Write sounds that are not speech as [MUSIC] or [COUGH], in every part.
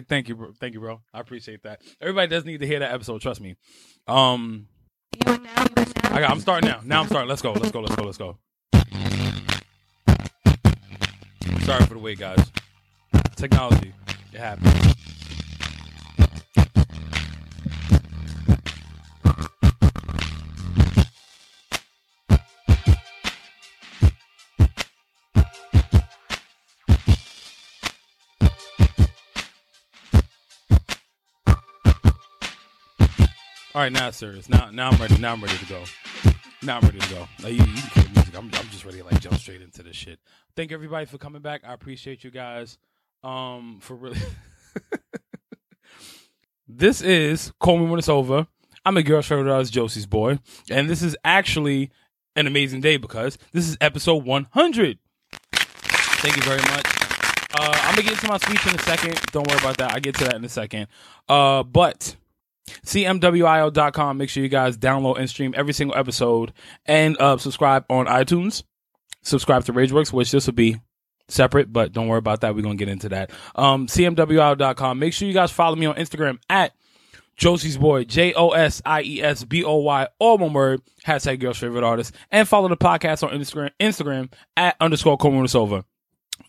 Thank you, bro. Thank you, bro. I appreciate that. Everybody does need to hear that episode. Trust me. Um, I got. I'm starting now. Now I'm starting. Let's go. Let's go. Let's go. Let's go. Sorry for the wait, guys. Technology. It happens. All right, now it's serious. Now, now I'm ready. Now I'm ready to go. Now I'm ready to go. Like, you, you can music. I'm, I'm just ready to like jump straight into this shit. Thank everybody for coming back. I appreciate you guys. Um, for really. [LAUGHS] this is Call Me When It's Over. I'm a girl shout out Josie's boy, and this is actually an amazing day because this is episode 100. Thank you very much. Uh, I'm gonna get into my speech in a second. Don't worry about that. I get to that in a second. Uh, but cmwio.com. Make sure you guys download and stream every single episode and uh, subscribe on iTunes. Subscribe to Rageworks, which this will be separate, but don't worry about that. We're going to get into that. Um, cmwio.com. Make sure you guys follow me on Instagram at Josie's Boy, J O S I E S B O Y, all one word, hashtag girl's favorite artist, and follow the podcast on Instagram, Instagram at underscore callmewhenitsover,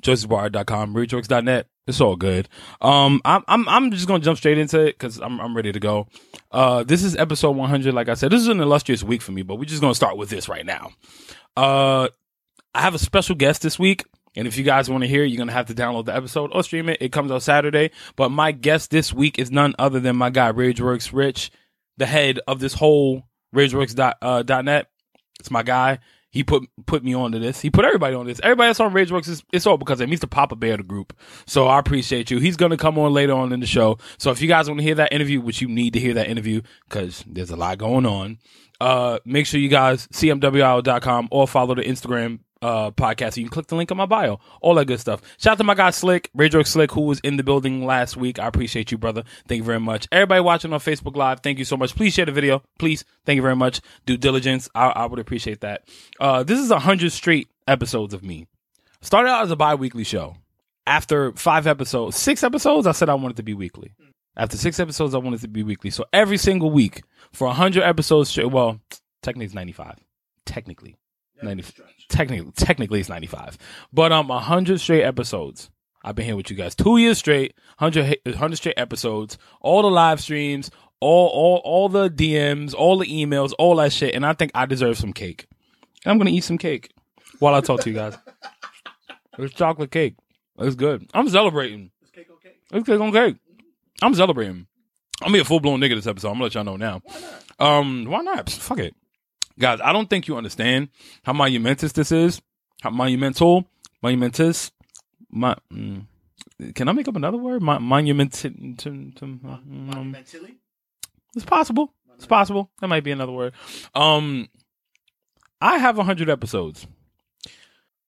josiesbar.com, rageworks.net. It's all good. Um, I'm I'm I'm just gonna jump straight into it because I'm I'm ready to go. Uh, this is episode 100. Like I said, this is an illustrious week for me, but we're just gonna start with this right now. Uh, I have a special guest this week. And if you guys want to hear, you're going to have to download the episode or stream it. It comes out Saturday. But my guest this week is none other than my guy, RageWorks Rich, the head of this whole RageWorks dot, uh. It's my guy. He put put me onto this. He put everybody on this. Everybody that's on RageWorks is it's all because of him. He's the Papa Bear of the group. So I appreciate you. He's gonna come on later on in the show. So if you guys want to hear that interview, which you need to hear that interview because there's a lot going on, uh, make sure you guys cmwio.com or follow the Instagram uh, podcast. You can click the link in my bio. All that good stuff. Shout out to my guy Slick, Rageworks Slick, who was in the building last week. I appreciate you, brother. Thank you very much. Everybody watching on Facebook Live, thank you so much. Please share the video. Please. Thank you very much. Due diligence. I, I would appreciate that. Uh, this is a hundred straight episodes of me. Started out as a bi-weekly show. After five episodes, six episodes, I said I wanted to be weekly. After six episodes, I wanted to be weekly. So every single week for a hundred episodes straight. Well, technically it's ninety-five. Technically, 90, technically, technically it's 95. But um, 100 straight episodes. I've been here with you guys two years straight, 100, 100 straight episodes, all the live streams, all, all, all the DMs, all the emails, all that shit. And I think I deserve some cake. I'm going to eat some cake while I talk to you guys. [LAUGHS] It's chocolate cake. It's good. I'm celebrating. It's cake on cake. It's cake on cake. I'm celebrating. I'm gonna be a full blown nigga this episode. I'm gonna let y'all know now. Why not? Um, why not? Fuck it. Guys, I don't think you understand how monumentous this is. How monumental, monumentous. My, mm, can I make up another word? Mon- monument. Um, it's possible. It's possible. That might be another word. Um, I have hundred episodes.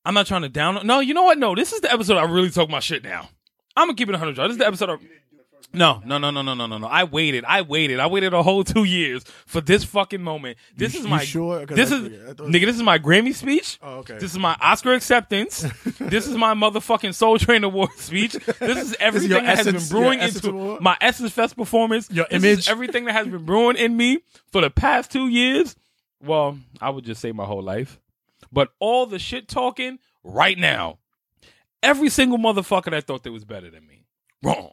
I'm not trying to down. No, you know what? No, this is the episode I really talk my shit now. I'm gonna keep it 100. This is the episode. I, no, no, no, no, no, no, no, no. I waited. I waited. I waited a whole two years for this fucking moment. This You- is you my sure? 'Cause This I is. I thought- nigga. This is my Grammy speech. Oh, okay. This is my Oscar acceptance. [LAUGHS] this is my motherfucking Soul Train Award [LAUGHS] speech. This is everything your that has Essence- been brewing Essence into Award? my Essence Fest performance. Your This image? is everything that has been brewing in me for the past two years. Well, I would just say my whole life, but all the shit talking right now. Every single motherfucker that thought they was better than me, wrong.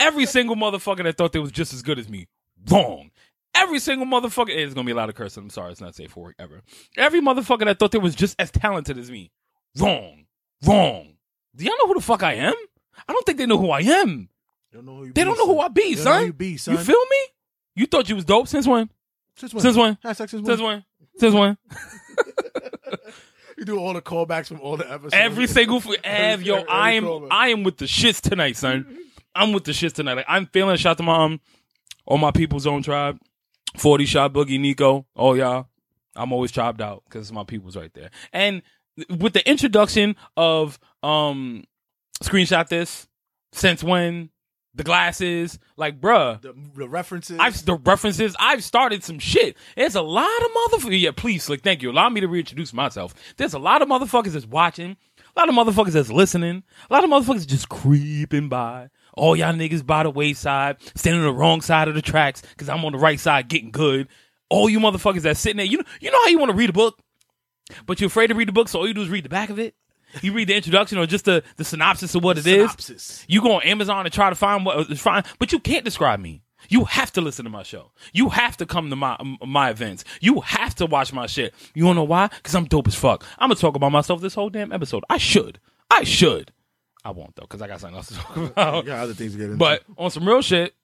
Every single motherfucker that thought they was just as good as me, wrong. Every single motherfucker, it's gonna be a lot of cursing. I'm sorry, it's not safe for work ever. Every motherfucker that thought they was just as talented as me, wrong, wrong. Do y'all know who the fuck I am? I don't think they know who I am. They don't know who you They be, don't know who I be, know son. you be, son. You feel me? You thought you was dope since when? Since when? Since when? Hashtag since when? Since when? Since [LAUGHS] when? You do all the callbacks from all the episodes. Every single f- [LAUGHS] Ev, yo, Every I am callback. I am with the shits tonight, son. I'm with the shits tonight. Like, I'm feeling shout to mom, um, all my people's own tribe. 40 shot boogie Nico. Oh y'all. I'm always chopped out because my people's right there. And with the introduction of um screenshot this, since when, the glasses, like bruh, the, the references. I've the references. I've started some shit. There's a lot of motherfuckers. Yeah, please, like, thank you. Allow me to reintroduce myself. There's a lot of motherfuckers that's watching. A lot of motherfuckers that's listening. A lot of motherfuckers just creeping by. All y'all niggas by the wayside, standing on the wrong side of the tracks because I'm on the right side getting good. All you motherfuckers that sitting there, you know, you know how you want to read a book, but you're afraid to read the book, so all you do is read the back of it. You read the introduction or just the, the synopsis of what it is. Synopsis. You go on Amazon and try to find what uh, is fine, but you can't describe me. You have to listen to my show. You have to come to my my events. You have to watch my shit. You wanna know why? Because I'm dope as fuck. I'm gonna talk about myself this whole damn episode. I should. I should. I won't though, because I got something else to talk about. You got other things to get into. But on some real shit,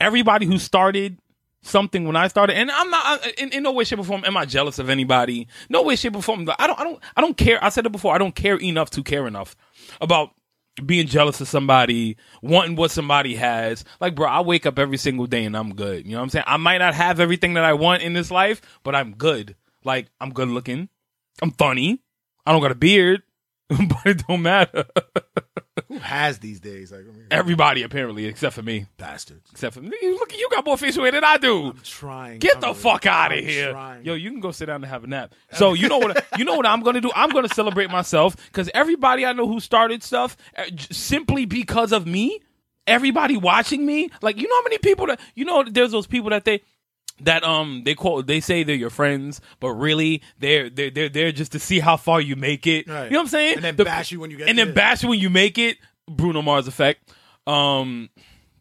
everybody who started something when I started, and I'm not in, in no way, shape, or form am I jealous of anybody. No way, shape, or form. I don't, I don't, I don't care. I said it before. I don't care enough to care enough about being jealous of somebody, wanting what somebody has. Like, bro, I wake up every single day and I'm good. You know what I'm saying? I might not have everything that I want in this life, but I'm good. Like, I'm good looking. I'm funny. I don't got a beard, but it don't matter. who has these days? Like, I mean, Everybody apparently, except for me. bastards. Except for me. Look, you got more facial hair than I do. I'm trying. Get I'm the really- fuck out of here, trying. yo! You can go sit down and have a nap. So you know what? you know what I'm gonna do? I'm gonna celebrate myself because everybody I know who started stuff uh, simply because of me. Everybody watching me, like you know how many people that you know. There's those people that they that um they call they say they're your friends, but really they're they're they're there just to see how far you make it. Right. You know what I'm saying? And then The- bash you when you get and then there. bash you when you make it. Bruno Mars effect. Um,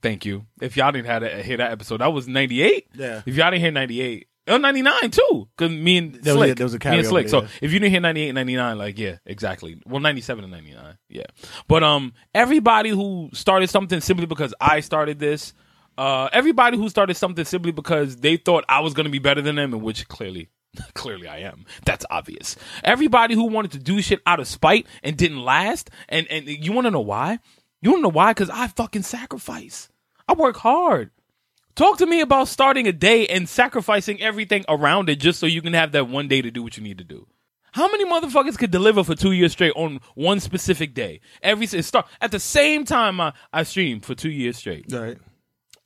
thank you. If y'all didn't have that, hear that episode, that was '98. Yeah. If y'all didn't hear '98. Oh, 99 too, because me and There was- Slick, there was a me and Slick. So there. if you didn't hear 98, 99, like yeah, exactly. Well, 97 and 99, yeah. But um, everybody who started something simply because I started this, uh, everybody who started something simply because they thought I was going to be better than them, and which clearly, [LAUGHS] clearly I am. That's obvious. Everybody who wanted to do shit out of spite and didn't last, and and you want to know why? You want to know why? Because I fucking sacrifice. I work hard. Talk to me about starting a day and sacrificing everything around it just so you can have that one day to do what you need to do. How many motherfuckers could deliver for two years straight on one specific day? Every start at the same time I, I for two years straight. Right.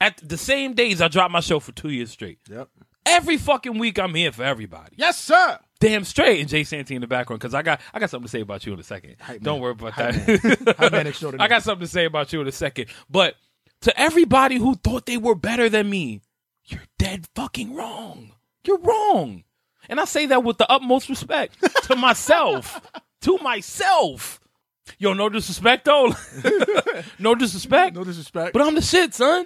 At the same days I dropped my show for two years straight. Yep. Every fucking week I'm here for everybody. Yes, sir. Damn straight. And Jay Santee in the background because I got I got something to say about you in a second. Don't man. worry about Hype that. Man extraordinaire. [LAUGHS] I got something to say about you in a second. But to everybody who thought they were better than me, you're dead fucking wrong. You're wrong. And I say that with the utmost respect to [LAUGHS] myself. to myself. Yo, no disrespect though. [LAUGHS] no disrespect. No disrespect. But I'm the shit, son.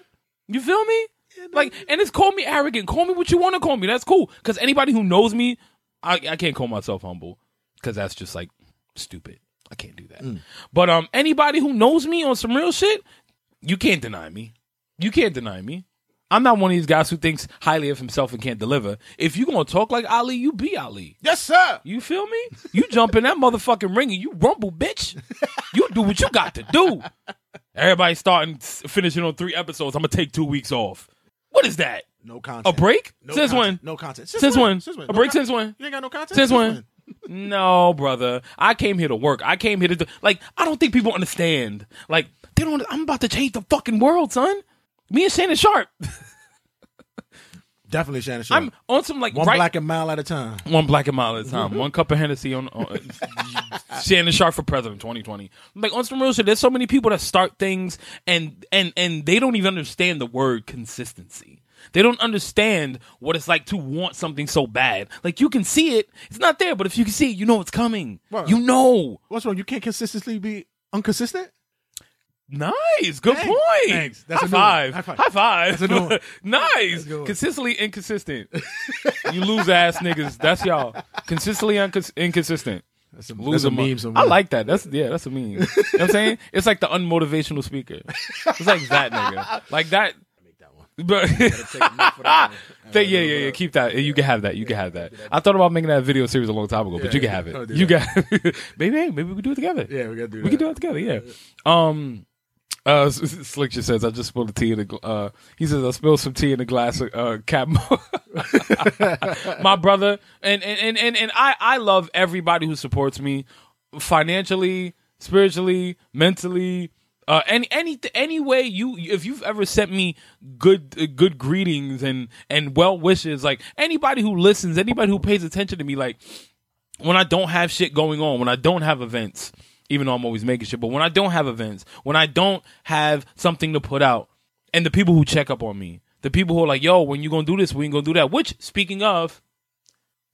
You feel me? Like, and it's call me arrogant. Call me what you want to call me. That's cool. Because anybody who knows me, I, I can't call myself humble. Because that's just like stupid. I can't do that. But um, anybody who knows me on some real shit, you can't deny me. You can't deny me. I'm not one of these guys who thinks highly of himself and can't deliver. If you gonna talk like Ali, you be Ali. yes, sir. You feel me? You jump in that motherfucking ring and you rumble, bitch. You do what you got to do. Everybody starting finishing on three episodes. I'm gonna take two weeks off. What is that? No content. A break? No since content. when? No content. Since when? Since when? A No break con- since when? You ain't got no content. Since when? No, brother. I came here to work. I came here to do, like. I don't think people understand. Like they don't. I'm about to change the fucking world, son. Me and Shannon Sharpe. Definitely Shannon Sharpe. I'm on some like One right, Black and Mild at a time. One Black and Mild at a time. One cup of Hennessy on, on [LAUGHS] Shannon Sharpe for president 2020. Like on some real shit, there's so many people that start things and and and they don't even understand the word consistency. They don't understand what it's like to want something so bad. Like you can see it, it's not there, but if you can see it, you know it's coming. Right. You know. What's wrong? You can't consistently be inconsistent. Nice. Good Thanks. point. Thanks. That's High, a five. High five. High five. That's a new one. [LAUGHS] nice. Consistently inconsistent. you lose ass niggas. That's y'all. Consistently uncons- inconsistent. That's a, Lose that's a meme. somewhere. I like that. That's yeah, that's a meme. you know what I'm saying? It's like the unmotivational speaker. It's like that nigga. Like that Make that one. but [LAUGHS] Take a note for that one. Th- yeah, yeah, yeah. Keep that. You can have that. You can have that. I thought about making that video series a long time ago, but Yeah, you can have it. You got [LAUGHS] maybe maybe we can do it together. Yeah, we gotta do that. We can do it together, yeah. Um, uh, [LAUGHS] Slick just says, "I just spilled the tea in the." Uh, he says, "I spilled some tea in a glass of uh, Cap." [LAUGHS] My brother, and and and and, and I, I love everybody who supports me, financially, spiritually, mentally. Uh, any any any way you if you've ever sent me good uh, good greetings and and well wishes like anybody who listens anybody who pays attention to me like when I don't have shit going on, when I don't have events, even though I'm always making shit. But when I don't have events, when I don't have something to put out, and the people who check up on me, the people who are like, yo, when you gonna do this, when you gonna do that, which speaking of,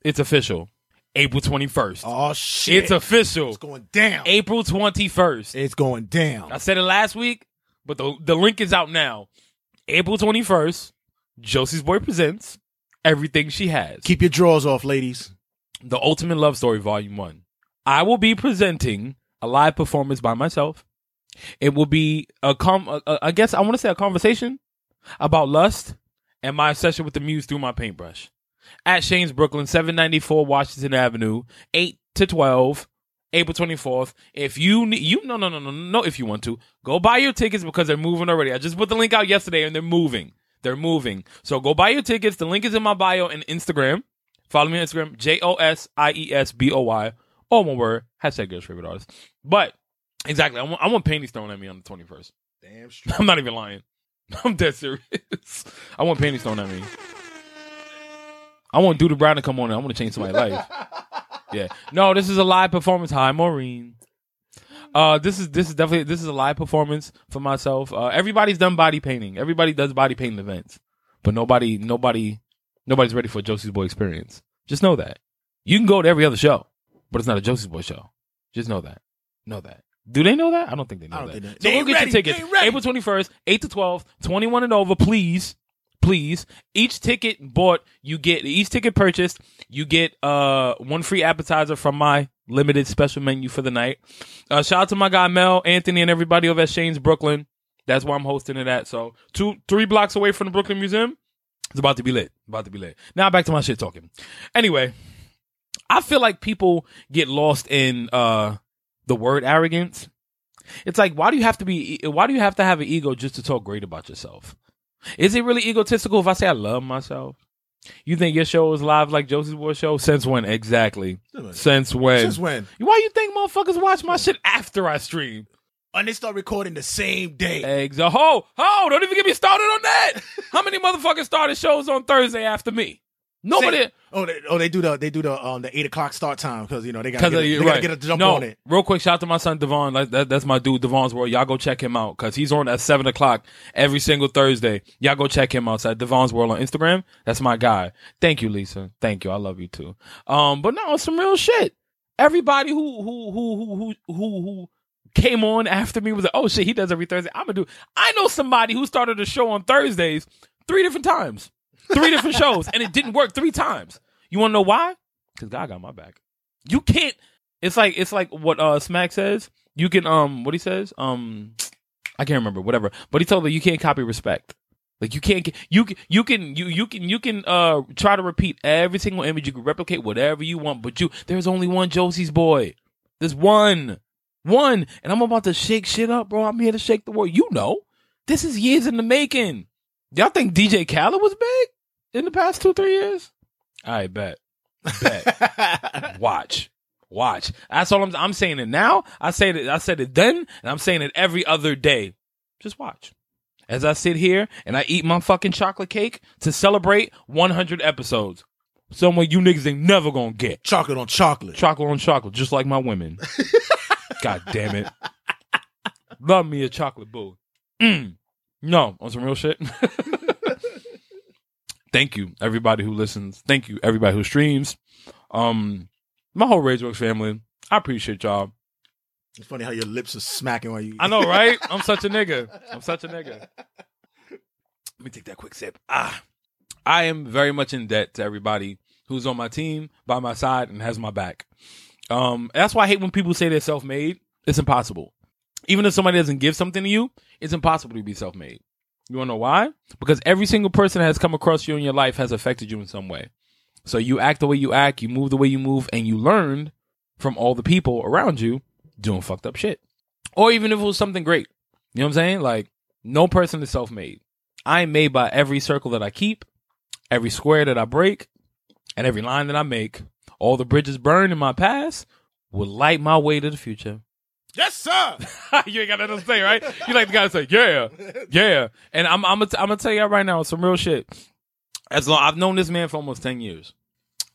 it's official. April 21st. Oh shit! it's official. It's going down. April 21st. It's going down. I said it last week, but the the link is out now. April 21st, Josie's Boy presents Everything She Has. Keep your drawers off, ladies. The Ultimate Love Story Volume 1. I will be presenting a live performance by myself. It will be a com I guess I want to say a conversation about lust and my obsession with the muse through my paintbrush. At Shane's Brooklyn, 794 Washington Avenue, 8 to 12, April 24th. If you need, you, no, no, no, no, no, if you want to, go buy your tickets because they're moving already. I just put the link out yesterday and they're moving. They're moving. So go buy your tickets. The link is in my bio and Instagram. Follow me on Instagram, J O S I E S B O Y, all one word, hashtag girl's favorite artist. But exactly, I want, I want panties thrown at me on the 21st. Damn [LAUGHS] straight. I'm not even lying. I'm dead serious. I want panties thrown at me. I want Doo Doo Brown to come on and I want to change somebody's life. [LAUGHS] Yeah. No, this is a live performance. Hi, Maureen. Uh, this is this is definitely this is a live performance for myself. Uh, everybody's done body painting. Everybody does body painting events, but nobody nobody nobody's ready for Josie's Boy experience. Just know that you can go to every other show, but it's not a Josie's Boy show. Just know that. Know that. Do they know that? I don't think they know that. think So they- go they get ready. your tickets. April 21st, 8 to 12, 21 and over, please. Please. Each ticket bought, you get each ticket purchased, you get uh one free appetizer from my limited special menu for the night. Uh shout out to my guy Mel, Anthony, and everybody over at Shane's Brooklyn. That's where I'm hosting it at. So two three blocks away from the Brooklyn Museum. It's about to be lit. About to be lit. Now back to my shit talking. Anyway, I feel like people get lost in uh the word arrogance. It's like why do you have to be why do you have to have an ego just to talk great about yourself? Is it really egotistical if I say I love myself? You think your show is live like Josie's Boy show? Since when exactly? Since when? Since when? Why you think motherfuckers watch my shit after I stream? And they start recording the same day. Eggs. Oh, ho, don't even get me started on that. How many motherfuckers started shows on Thursday after me? Nobody. Oh, they, oh, they do the they do the um the eight o'clock start time because you know they got Because to you're get, right. get a jump no, on it. real quick, shout out to my son Devon. Like, that, that's my dude, Devon's World. Y'all go check him out because he's on at seven o'clock every single Thursday. Y'all go check him out. At Devon's World on Instagram. That's my guy. Thank you, Lisa. Thank you. I love you too. Um, but no, some real shit. Everybody who who who who who who who came on after me was like, oh shit, he does every Thursday. I'm gonna do. I know somebody who started a show on Thursdays three different times, three different shows, and it didn't work three times. You want to know why? Because God got my back. You can't. It's like it's like what uh Smack says. You can um what he says um I can't remember whatever, but he told me you can't copy respect. Like you can't you can you can you you can you can uh try to repeat every single image. You can replicate whatever you want, but you there's only one Josie's boy. There's one, one, and I'm about to shake shit up, bro. I'm here to shake the world. You know, this is years in the making. Y'all think DJ Khaled was big in the past two three years? I bet. Bet. [LAUGHS] Watch. Watch. That's all I'm I'm saying it now. I said it I said it then, and I'm saying it every other day. Just watch. As I sit here and I eat my fucking chocolate cake to celebrate 100 episodes. Somewhere you niggas ain't never gonna get. chocolate on chocolate. Chocolate on chocolate, just like my women. [LAUGHS] God damn it. Love me a chocolate boo. Mm. No, on some real shit. [LAUGHS] Thank you, everybody who listens. Thank you, everybody who streams. Um, my whole RageWorks family. I appreciate y'all. It's funny how your lips are smacking while you. I know, right? I'm such a nigga. [LAUGHS] I'm such a nigga. Let me take that quick sip. Ah, I am very much in debt to everybody who's on my team, by my side, and has my back. Um, that's why I hate when people say they're self-made. It's impossible. Even if somebody doesn't give something to you, it's impossible to be self-made. You wanna know why? Because every single person that has come across you in your life has affected you in some way. So you act the way you act, you move the way you move, and you learned from all the people around you doing fucked up shit. Or even if it was something great. You know what I'm saying? Like, no person is self made. I am made by every circle that I keep, every square that I break, and every line that I make. All the bridges burned in my past will light my way to the future. Yes, sir. [LAUGHS] you ain't got nothing to say, right? You like the guy to say, yeah, yeah. And I'm, I'm, gonna I'm gonna tell you right now some real shit. As long I've known this man for almost ten years.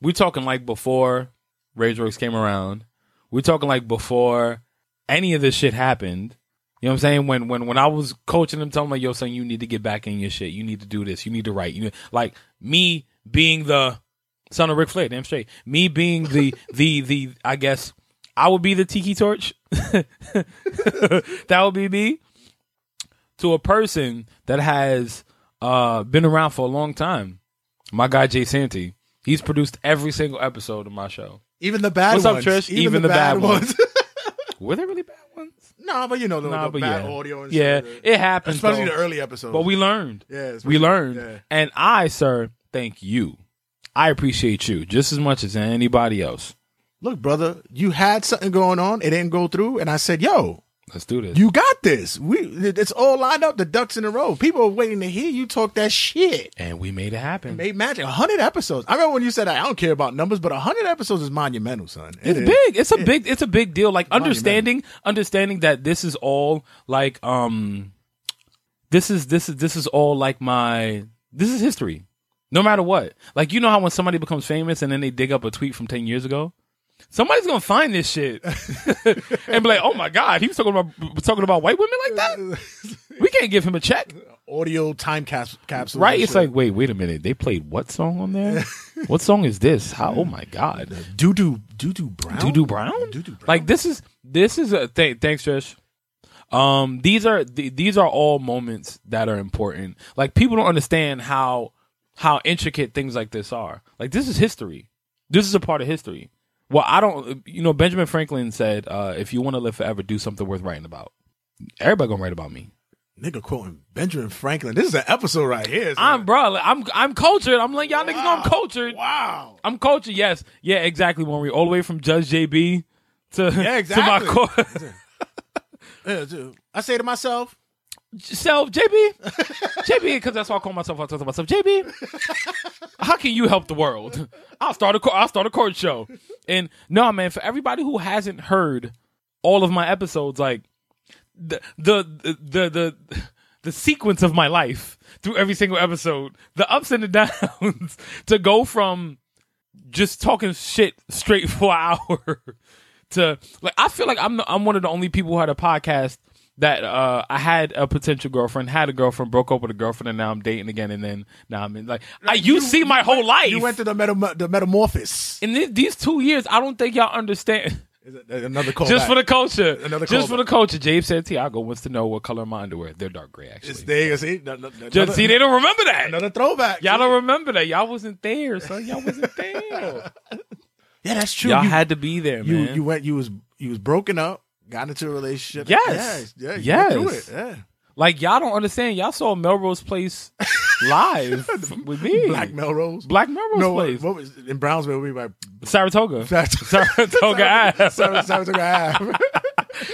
We talking like before RageWorks came around. We talking like before any of this shit happened, you know what I'm saying? When when when I was coaching him, telling like, "Yo, son, you need to get back in your shit. You need to do this. You need to write." You know, like me being the son of Ric Flair, damn straight. Me being the the the I guess I would be the tiki torch. [LAUGHS] that would be me to a person that has uh been around for a long time. My guy Jay Santee, he's produced every single episode of my show. Even the bad What's up, ones. Trish? Even the bad ones. [LAUGHS] Were they really bad ones? no, but you know the, Nah, the bad yeah. audio and Yeah, shit. it happened, especially though. the early episodes. But we learned. yeah, We learned. Yeah. And I, sir, thank you. I appreciate you just as much as anybody else. Look, brother, you had something going on. It didn't go through, and I said, "Yo, Let's do this. you got this. We, it's all lined up. The ducks in a row. People are waiting to hear you talk that shit." and we made it happen. Made magic. hundred episodes. I remember when you said I don't care about numbers, but hundred episodes is monumental, son. It It's is. big. It's a big. It's a big deal. Like understanding, understanding that this is all like um, this is this is this is all like my this is history. No matter what, like you know how when somebody becomes famous and then they dig up a tweet from ten years ago, somebody's gonna find this shit [LAUGHS] and be like, "Oh my god, he was talking about talking about white women like that." We can't give him a check, Audio time caps- capsule. right? It's like, wait, wait a minute. They played what song on there? what song is this? How? Oh my god. doo doo doo doo brown. Doo Brown? Doo-doo Brown. Like this is this is a th- thanks, Trish. Um, these are th- these are all moments that are important. Like people don't understand how how intricate things like this are. Like this is history. This is a part of history. Well, I don't. You know, Benjamin Franklin said, uh, "If you want to live forever, do something worth writing about." Everybody gonna write about me. nigga quoting Benjamin Franklin. This is an episode right here. I'm bro. like, I'm I'm cultured. I'm like y'all niggas know I'm cultured. Wow. I'm cultured. Yes, yeah, exactly. When we all the way from Judge JB to [LAUGHS] Yeah, exactly. to my court. [LAUGHS] Yeah, dude. I say to myself, self, JB, [LAUGHS] JB, because that's why I call myself. I talk to myself, JB. How can you help the world? I'll start a cour- I'll start a court show. And no, man, for everybody who hasn't heard all of my episodes, like the the the the the sequence of my life through every single episode, the ups and the [LAUGHS] downs, to go from just talking shit straight [LAUGHS] for an hour to like I feel like I'm the, I'm one of the only people who had a podcast that uh I had a potential girlfriend, had a girlfriend, broke up with a girlfriend, and now I'm dating again, and then now I'm in like I, you, see my whole life. you went to the meta- the metamorphosis. in these two years, I don't think y'all understand. Another call. Just for the culture, Another just for the culture. James Santiago wants to know what color my underwear. They're dark gray, actually. It's there. you See, No- no- Just another, see, they don't remember that. another throwback. Y'all don't remember that. Y'all wasn't there, son. Y'all wasn't [LAUGHS] there. Yeah, that's true. Y'all you, had to be there, you man. you went. You was you was broken up. Got into a relationship. Yes. Yeah. Yeah. Yes. Yeah. Like y'all don't understand. Y'all saw Melrose Place [LAUGHS] live with me. Black Melrose. Black Melrose no, Place. what was in Brownsville? We by Saratoga. [LAUGHS] Saratoga Saratoga Ave. Saratoga [LAUGHS] Ave.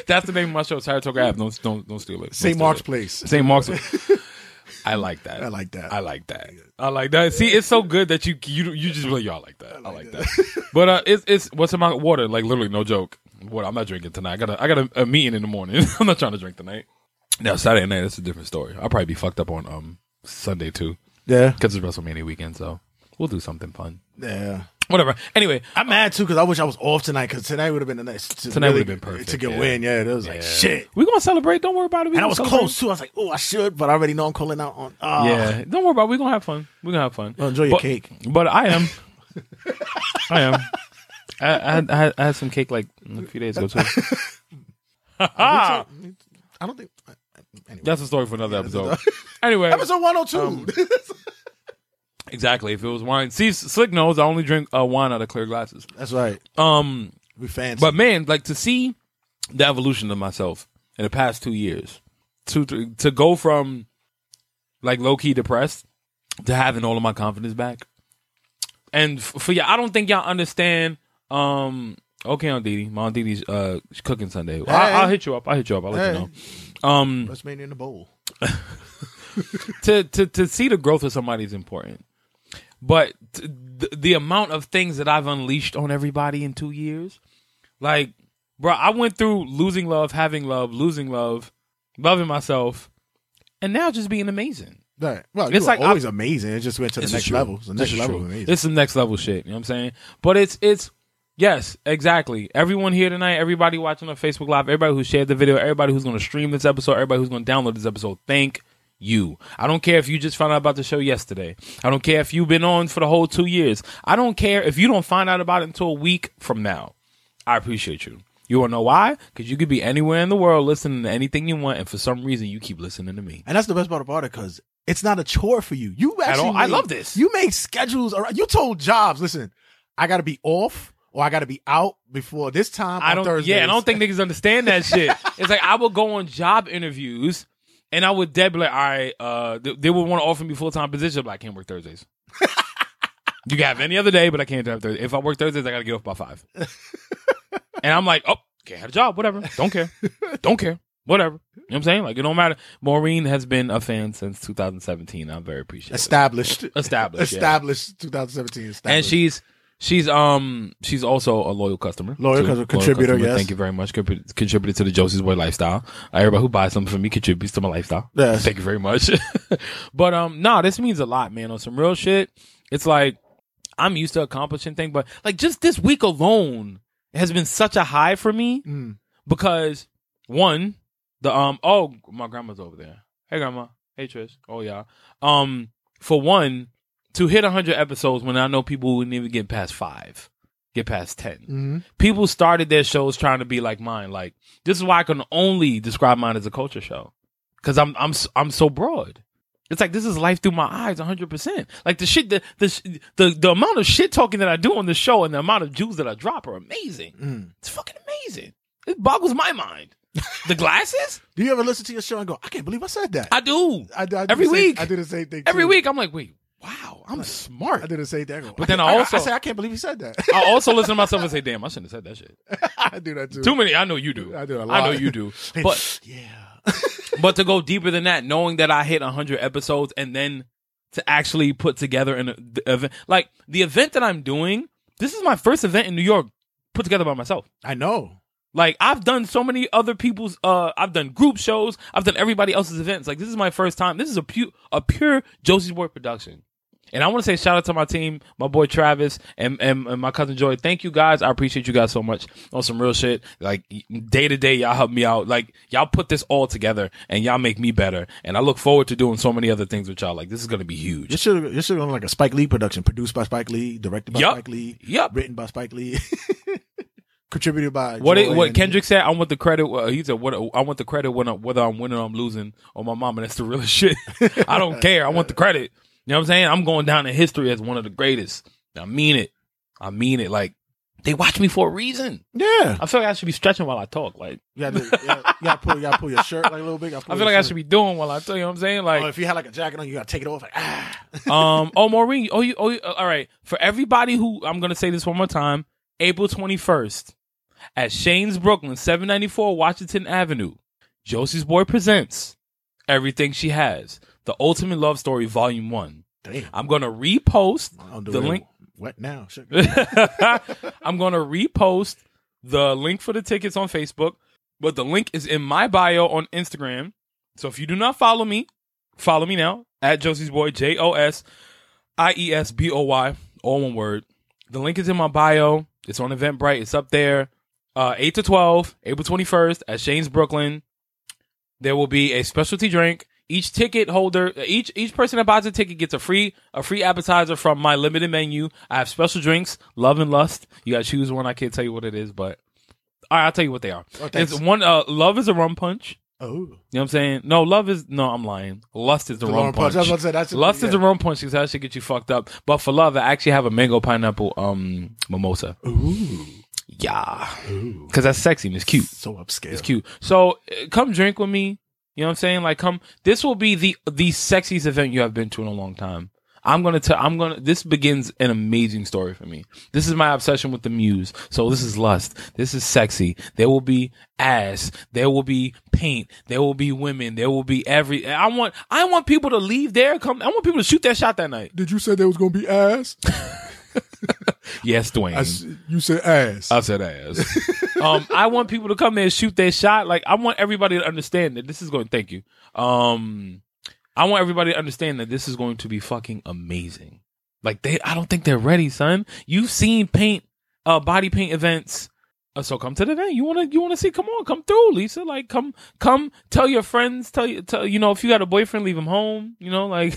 That's the name of my show. Saratoga Ave. Don't don't don't steal it. St. Mark's it. Place. St. Mark's. I like that. I like that. I like that. I like that. See, it's so good that you you you just really y'all like that. I like that. but uh, it's it's what's in my water? Like literally, no joke. Water. I'm not drinking tonight. I got a I got a, a meeting in the morning. [LAUGHS] I'm not trying to drink tonight. Now Saturday night, that's a different story. I'll probably be fucked up on um Sunday too Yeah. because it's WrestleMania weekend. So we'll do something fun. Yeah. Whatever. Anyway, I'm mad too because I wish I was off tonight because tonight would have been the nice. To Tonight really- would've been perfect, to get yeah. win. Yeah, it was like shit. we're gonna celebrate. Don't worry about it. We And I was celebrate. close too. I was like, oh, I should, but I already know I'm calling out on. Uh, Yeah, don't worry about. it. We're gonna have fun. We're gonna have fun. Well, enjoy your But- cake. But I am. [LAUGHS] I am. I, had, I, had, I had some cake like a few days ago too. [LAUGHS] [LAUGHS] I don't think. Anyway. That's a story for another episode. [LAUGHS] Anyway, Episode 102. exactly. If it was wine, see, Slick knows I only drink uh, wine out of clear glasses. That's right. Um, We fancy. but man, like to see the evolution of myself in the past two years, to to, to go from like low key depressed to having all of my confidence back, and f- for y'all, I don't think y'all understand. Um, okay, on Didi, my aunt Didi's uh cooking Sunday. I, I'll hit you up. I'll hit you up. I'll let you Hey. know. Um, WrestleMania in the bowl. [LAUGHS] to to to see the growth of somebody is important, but t- the, the amount of things that I've unleashed on everybody in two years, like, bro, I went through losing love, having love, losing love, loving myself, and now just being amazing. Right. Well, It's it's like always amazing. It just went to the next true. level. The next level amazing. It's some next level shit. You know what I'm saying? But it's it's Yes, exactly. Everyone here tonight, everybody watching on Facebook Live, everybody who shared the video, everybody who's going to stream this episode, everybody who's going to download this episode, thank you. I don't care if you just found out about the show yesterday. I don't care if you've been on for the whole two years. I don't care if you don't find out about it until a week from now. I appreciate you. You want to know why? Because you could be anywhere in the world listening to anything you want, and for some reason you keep listening to me. And that's the best part about it because it's not a chore for you. You actually, all. I made- love this. You make schedules. around- You told Jobs, listen, I got to be off or I got to be out before this time. I on don't. Thursdays. Yeah, I don't think niggas understand that [LAUGHS] shit. It's like I would go on job interviews, and I would dead be like, all right, uh, they, they would want to offer me full time position, but I can't work Thursdays. [LAUGHS] you can have any other day, but I can't have Thursdays. If I work Thursdays, I gotta get off by five. [LAUGHS] and I'm like, oh, can't have a job, whatever. Don't care, don't care, whatever. You know what I'm saying? Like it don't matter. Maureen has been a fan since 2017. I'm very appreciative. established. Established, yeah. Established 2017. Established. and she's she's um she's also a loyal customer, Loyal customer, contributor, yes. Thank you very much. Contrib- Contributed to the Josie's Boy lifestyle. Uh, everybody who buys something from me contributes to my lifestyle. Yes. Thank you very much. [LAUGHS] but um, no, this means a lot, man. On some real shit, it's like I'm used to accomplishing things, but like just this week alone has been such a high for me Mm. because one, the um oh my grandma's over there. Hey grandma. Hey Trish. Oh yeah. Um for one, to hit hundred episodes when I know people wouldn't even get past five, get past 10 Mhm. People started their shows trying to be like mine. Like this is why I can only describe mine as a culture show because I'm I'm I'm so broad. It's like this is life through my eyes, 100. percent Like the shit, the, the the the amount of shit talking that I do on the show and the amount of Jews that I drop are amazing. Mm. It's fucking amazing. It boggles my mind. The glasses? [LAUGHS] Do you ever listen to your show and go, I can't believe I said that? I do. I, I did Every same- week. I did the same thing. Every too. week I'm like, wait, wow, I'm smart. I smart. did the same thing. I But then can't- I also- I, say I can't believe he said that. I also listen to myself and say, damn, I shouldn't have said that shit. [LAUGHS] I do that too. Too many. I know you do. I do a I lot. I know you do. [LAUGHS] But yeah. [LAUGHS] but to go deeper than that, knowing that I hit 100 episodes and then to actually put together an event, like the event that I'm doing, this is my first event in New York put together by myself. I know. Like I've done so many other people's uh I've done group shows, I've done everybody else's events. Like this is my first time. This is a pure a pure Josie's Boy production. And I want to say shout out to my team, my boy Travis and, and, and my cousin Joy. Thank you guys. I appreciate you guys so much on some real shit. Like day to day, y'all help me out. Like y'all put this all together and y'all make me better. And I look forward to doing so many other things with y'all. Like this is going to be huge. This should you should have like a Spike Lee production, produced by Spike Lee, directed by Yup. Spike Lee, Yep. written by Spike Lee, [LAUGHS] contributed by What it, what Kendrick said, I want the credit. Uh, he said, "What I want the credit when I, whether I'm winning or I'm losing on my mama." That's the real [LAUGHS] shit. I don't [LAUGHS] care. I want the credit. You know what I'm saying? I'm going down in history as one of the greatest. I mean it. I mean it. Like they watch me for a reason. Yeah, I feel like I should be stretching while I talk. Like you gotta, you gotta, you gotta pull you gotta pull your shirt like a little bit. [LAUGHS] I feel like I should be doing while I tell you. know what I'm saying? Oh, Like if you had like a jacket on, you gotta take it off. Like ah, um oh Maureen oh you oh you, all right for everybody who I'm gonna say this one more time April 21st at Shane's Brooklyn 794 Washington Avenue Josie's Boy presents Everything She Has the Ultimate Love Story Volume 1 damn. I'm gonna repost I'm the link What now. [LAUGHS] I'm gonna repost the link for the tickets on Facebook but the link is in my bio on Instagram so if you do not follow me follow me now at Josie's Boy J O S I E S B O Y, all one word. The link is in my bio. It's on Eventbrite. It's up there. Uh, 8 to 12, April 21st at Shane's Brooklyn. There will be a specialty drink. Each ticket holder, each each person that buys a ticket gets a free a free appetizer from my limited menu. I have special drinks, love and lust. You got to choose one. I can't tell you what it is, but all right, I'll tell you what they are. Oh, thanks. it's one. Uh, love is a rum punch. Oh, You know what I'm saying? No, love is no. I'm lying. Lust is the, The rum rum punch. punch. I was say, that's- Lust is the rum punch because that should get you fucked up. But for love, I actually have a mango pineapple um mimosa. ooh, Yeah, because that's sexy and it's cute. so upscale. It's cute. So uh, come drink with me. You know what I'm saying? Like come. This will be the the sexiest event you have been to in a long time. I'm gonna tell. I'm gonna. This begins an amazing story for me. This is my obsession with the muse. So this is lust. This is sexy. There will be ass. There will be paint. There will be women. There will be every. I want. I want people to leave there. Come. I want people to shoot their shot that night. Did you say there was gonna be ass? [LAUGHS] Yes, Dwayne. I you said ass. I said ass. [LAUGHS] um, I want people to come there and shoot their shot. Like I want everybody to understand that this is going. Thank you. Um, I want everybody to understand that this is going to be fucking amazing. Like they, I don't think they're ready, son. You've seen paint uh, body paint events. Uh, so come to the event. You wanna you wanna see? Come on, come through, Lisa. Like come come tell your friends. Tell you tell you know if you got a boyfriend, leave him home. You know like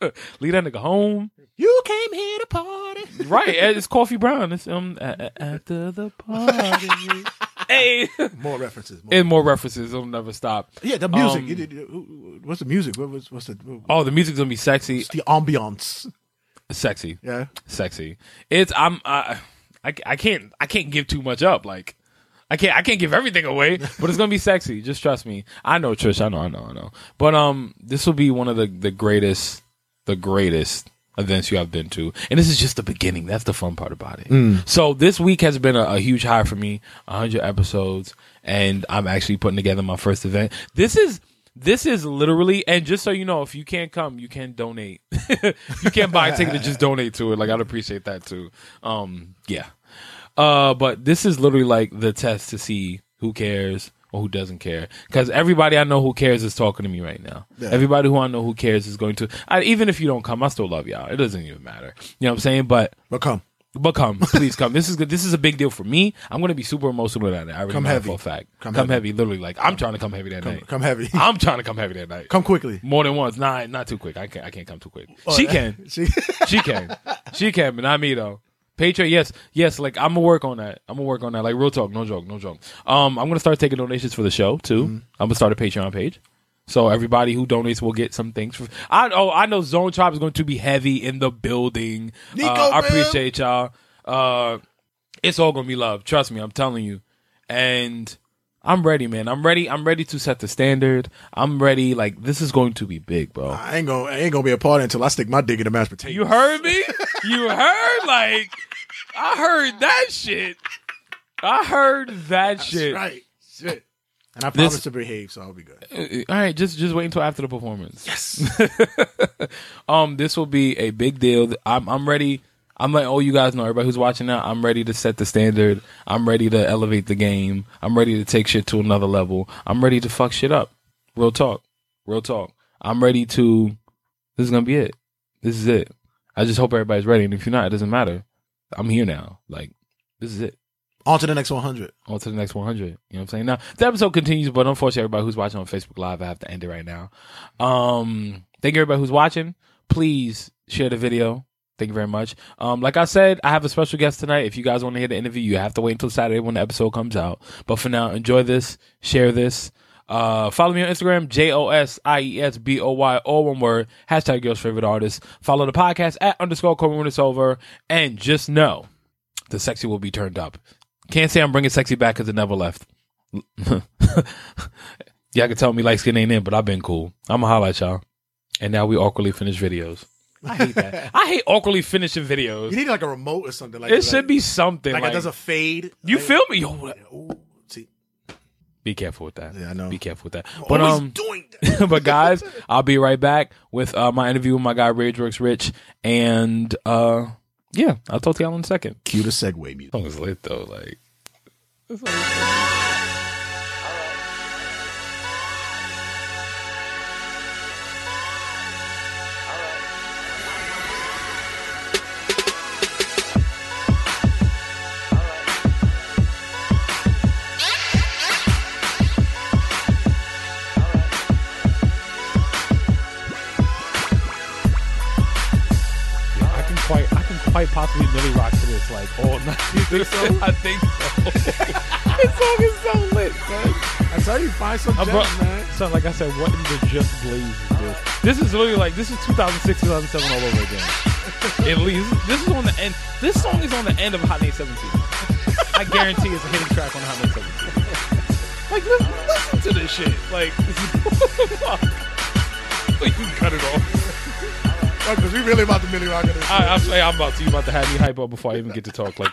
[LAUGHS] leave that nigga home. You came here to party. [LAUGHS] Right, it's Coffee Brown. It's um a- a- after the party. [LAUGHS] hey, More references. More. and more references. It'll never stop. yeah, the music. Um, You did- you- what's the music? What was what's the Oh, the music's gonna be sexy, what's the ambiance? sexy. Yeah. sexy. It's I'm I, I I can't I can't give too much up. Like I can't I can't give everything away, [LAUGHS] but it's gonna be sexy. Just trust me. I know Trish. I know. I know. I know. But um, this will be one of the the greatest the greatest events you have been to, and this is just the beginning. That's the fun part about it. So this week has been a, a huge high for me. hundred episodes, and I'm actually putting together my first event. This is. This is literally, and just so you know, if you can't come, you can donate. [LAUGHS] you can't buy a ticket to just donate to it. Like I'd appreciate that too. Um, yeah. Uh, but this is literally like the test to see who cares or who doesn't care. Because everybody I know who cares is talking to me right now. Yeah. Everybody who I know who cares is going to. I, even if you don't come, I still love y'all. It doesn't even matter. You know what I'm saying? But But come. but come, [LAUGHS] please come. This is good. This is a big deal for me. I'm going to be super emotional that night. I already Come know heavy. for a fact. Come Come, heavy. heavy. Literally, like I'm trying to come heavy that night. Come heavy. [LAUGHS] I'm trying to come heavy that night. Come quickly. More than once. Nah, not too quick. I can't. I can't come too quick. Oh, she [LAUGHS] can. She, She can. She can, but not me though. Patreon, yes, yes. Like I'm gonna work on that. I'm gonna work on that. Like real talk, no joke, no joke. Um, I'm gonna start taking donations for the show too. Mm-hmm. I'm gonna start a Patreon page, so everybody who donates will get some things. For, I oh I know Zone Tribe is going to be heavy in the building. Nico Uh, I appreciate y'all. Uh, it's all gonna be love. Trust me, I'm telling you. And I'm ready, man. I'm ready. I'm ready to set the standard. I'm ready. Like this is going to be big, bro. I ain't gonna I ain't gonna be a part until I stick my dick in the mashed potatoes. You heard me? You heard like I heard that shit. I heard that That's shit. right. Shit. And I This- promise to behave, so I'll be good. Uh, All right, just just wait until after the performance. Yes. [LAUGHS] um, this will be a big deal. I'm I'm ready. I'm like, oh, you guys know, everybody who's watching now, I'm ready to set the standard. I'm ready to elevate the game. I'm ready to take shit to another level. I'm ready to fuck shit up. Real talk. Real talk. I'm ready to this is gonna be it. This is it. I just hope everybody's ready. And if you're not, it doesn't matter. I'm here now. Like, this is it. On to the next 100. On to the next 100. You know what I'm saying? Now, the episode continues, but unfortunately, everybody who's watching on Facebook Live, I have to end it right now. Um, thank you, everybody who's watching. Please share the video. Thank you very much. Um, like I said, I have a special guest tonight. If you guys want to hear the interview, you have to wait until Saturday when the episode comes out. But for now, enjoy this, share this. Uh, follow me on Instagram, J O S I E S B O Y, all one word. Hashtag girl's favorite artist. Follow the podcast at underscore callmewhenitsover. And just know the sexy will be turned up. Can't say I'm bringing sexy back because it never left. [LAUGHS] y'all can tell me like skin ain't in, but I've been cool. I'm going to at y'all. And now we awkwardly finish videos. I hate that. [LAUGHS] I hate awkwardly finishing videos. You need like a remote or something like It like- should be something like, like, it does a fade. you like, feel me? Yo, what- Ooh, see, be careful with that. Yeah, I know. Be careful with that. But always um, doing [LAUGHS] that. but guys, I'll be right back with uh, my interview with my guy Rage Works Rich, and uh, yeah, I'll talk to y'all in a second. Cue the segue music. song is lit though. Like, quite, I can possibly Millie rock to this like all night. You think so? [LAUGHS] I think so. [LAUGHS] this song is so lit, man. I tell you, find some uh, I gems, brought, man. so like I said, what in the just blaze is this? This is literally like this is 2006, 2007 all over again. [LAUGHS] At least this is on the end. This song is on the end of Hot Nate 17. I guarantee it's a hidden track on Hot Nate 17. Like listen, listen to this shit. Like fuck. Like you can cut it off. Because we really about to Millie Rock this. I, I'm, I'm about to. You about to have me hype up before I even get to talk. Like,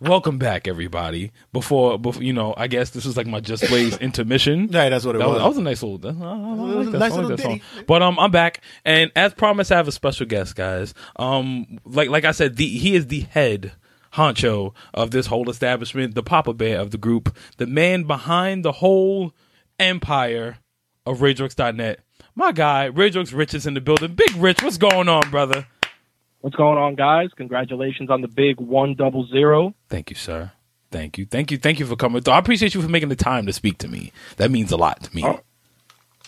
welcome back, everybody. Before, before you know, I guess this was like my Just Blaze intermission. [LAUGHS] Yeah, that's what it That was, was. that was a nice little. that- I, I like that, Nice I like little song. But um, I'm back, and as promised, I have a special guest, guys. Um, like like I said, the he is the head honcho of this whole establishment, the Papa Bear of the group, the man behind the whole empire of RageWorks.net. My guy, RageWorks Rich is in the building. Big Rich, what's going on, brother? What's going on, guys? Congratulations on the big one double zero. Thank you, sir. Thank you, thank you, thank you for coming. through. I appreciate you for making the time to speak to me. That means a lot to me. Oh.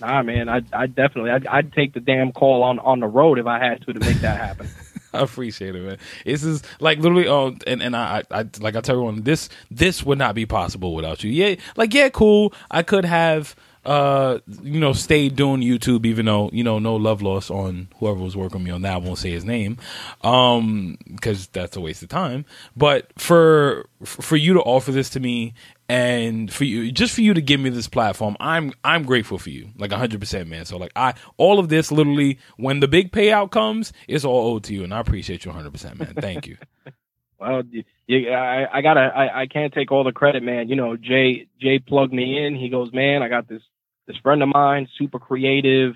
Nah, man, I I definitely I'd, I'd take the damn call on on the road if I had to to make that happen. [LAUGHS] I appreciate it, man. This is like literally, oh, and and I, I, like I tell everyone, this this would not be possible without you. Yeah, like yeah, cool. I could have, uh, you know, stayed doing YouTube, even though you know, no love loss on whoever was working with me on that. I won't say his name, um, because that's a waste of time. But for for you to offer this to me and for you just for you to give me this platform i'm i'm grateful for you. Like 100% man. So like i all of this literally when the big payout comes it's all owed to you and i appreciate you 100% man. Thank you. [LAUGHS] Well you, I, I gotta I, I can't take all the credit man. You know jay jay plugged me in. He goes man i got this this friend of mine super creative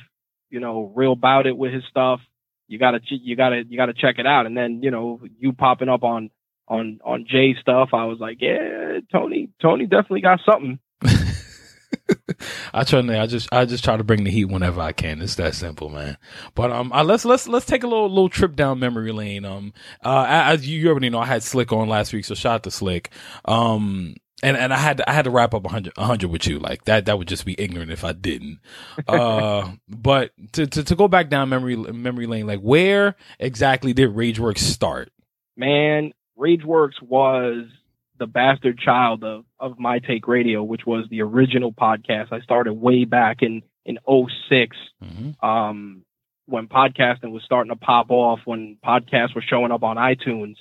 you know real about it with his stuff you gotta you gotta you gotta check it out and then you know you popping up on on on Jay's stuff, I was like, yeah, Tony, Tony definitely got something. [LAUGHS] I try to, I just, I just try to bring the heat whenever I can. It's that simple, man. But um, I, let's let's let's take a little little trip down memory lane. Um, uh, as you, you already know, I had Slick on last week, so shout out to Slick. Um, and and I had to, I had to wrap up 100, 100 with you like that. That would just be ignorant if I didn't. Uh, [LAUGHS] but to, to to go back down memory memory lane, like where exactly did RageWorks start? Man, RageWorks was the bastard child of, of My Take Radio, which was the original podcast. I started way back in, in 6 mm-hmm. um, when podcasting was starting to pop off, when podcasts were showing up on iTunes.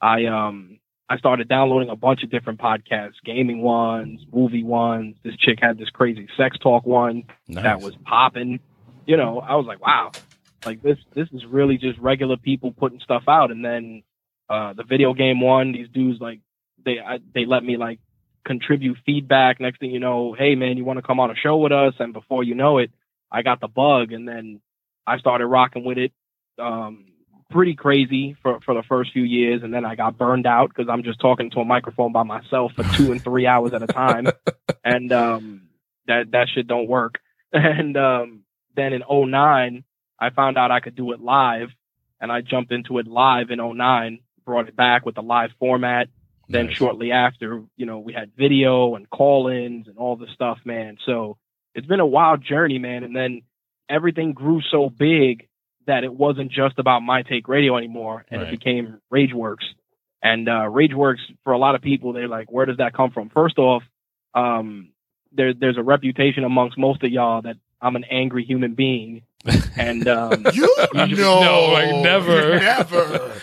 I, um, I started downloading a bunch of different podcasts, gaming ones, movie ones. This chick had this crazy sex talk one nice. that was popping. You know, I was like, wow, like this, this is really just regular people putting stuff out. And then uh, the video game one, these dudes like they I, they let me like contribute feedback. Next thing you know, hey man, you want to come on a show with us? And before you know it, I got the bug, and then I started rocking with it. Um, pretty crazy for for the first few years, and then I got burned out because I'm just talking to a microphone by myself for two and three hours at a time, [LAUGHS] and um, that that shit don't work. [LAUGHS] And um, then in 09, I found out I could do it live, and I jumped into it live in 09 brought it back with the live format. Then nice. shortly after, you know, we had video and call-ins and all the stuff, man. So it's been a wild journey, man. And then everything grew so big that it wasn't just about My Take Radio anymore, and right. it became RageWorks. And uh, RageWorks, for a lot of people, they're like, where does that come from? First off, um, there, there's a reputation amongst most of y'all that I'm an angry human being. And um, [LAUGHS] you [LAUGHS] no, no, like never, [LAUGHS] never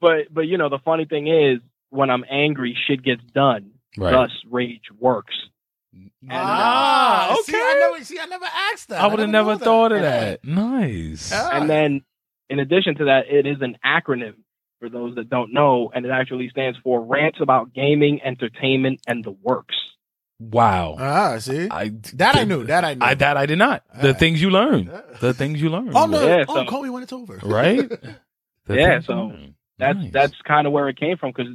but but you know the funny thing is when I'm angry, shit gets done. Right. Thus, rage works. And, ah, okay. See, I never, see, I never asked that. I would have never thought of that. Nice. And then, in addition to that, it is an acronym for those that don't know, and it actually stands for Rants About Gaming, Entertainment, and the Works. Wow. Ah, see, I, that I knew. That I knew. I, that I did not. the things you learn. The things you learn. Oh no! Yeah, oh, so, call me when it's over. Right. [LAUGHS] yeah. So that's nice. that's kind of where it came from because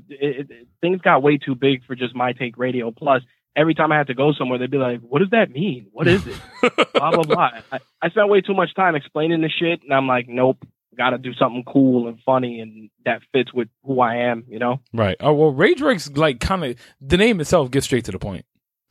things got way too big for just my take radio. Plus, every time I had to go somewhere, they'd be like, "What does that mean? What is it?" [LAUGHS] blah blah blah. I, I spent way too much time explaining the shit, and I'm like, "Nope." Got to do something cool and funny, and that fits with who I am, you know. Right. Oh well, RageWorks like kind of the name itself gets straight to the point.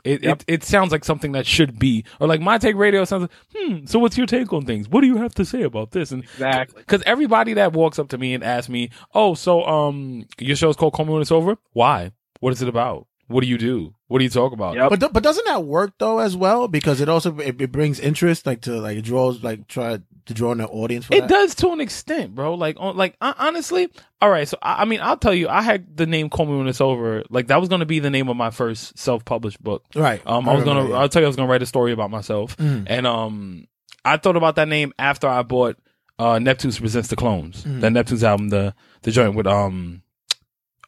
It, yep. it, it sounds like something that should be, or like my take radio sounds like, hmm, so what's your take on things? What do you have to say about this? And exactly. Cause everybody that walks up to me and asks me, oh, so, um, your show's called Call Me When It's Over? Why? What is it about? What do you do? What do you talk about? Yep. But but doesn't that work though as well? Because it also it, it brings interest, like to like it draws like try to draw in the audience. it that? does to an extent, bro. Like on like honestly, all right. So I, I, mean, I'll tell you, I had the name "Call Me When It's Over." Like that was going to be the name of my first self-published book. Right. Um, I, I was gonna. I'll tell you, I was gonna write a story about myself, mm. and um, I thought about that name after I bought uh Neptunes presents the clones, mm. the Neptunes album, the the joint with um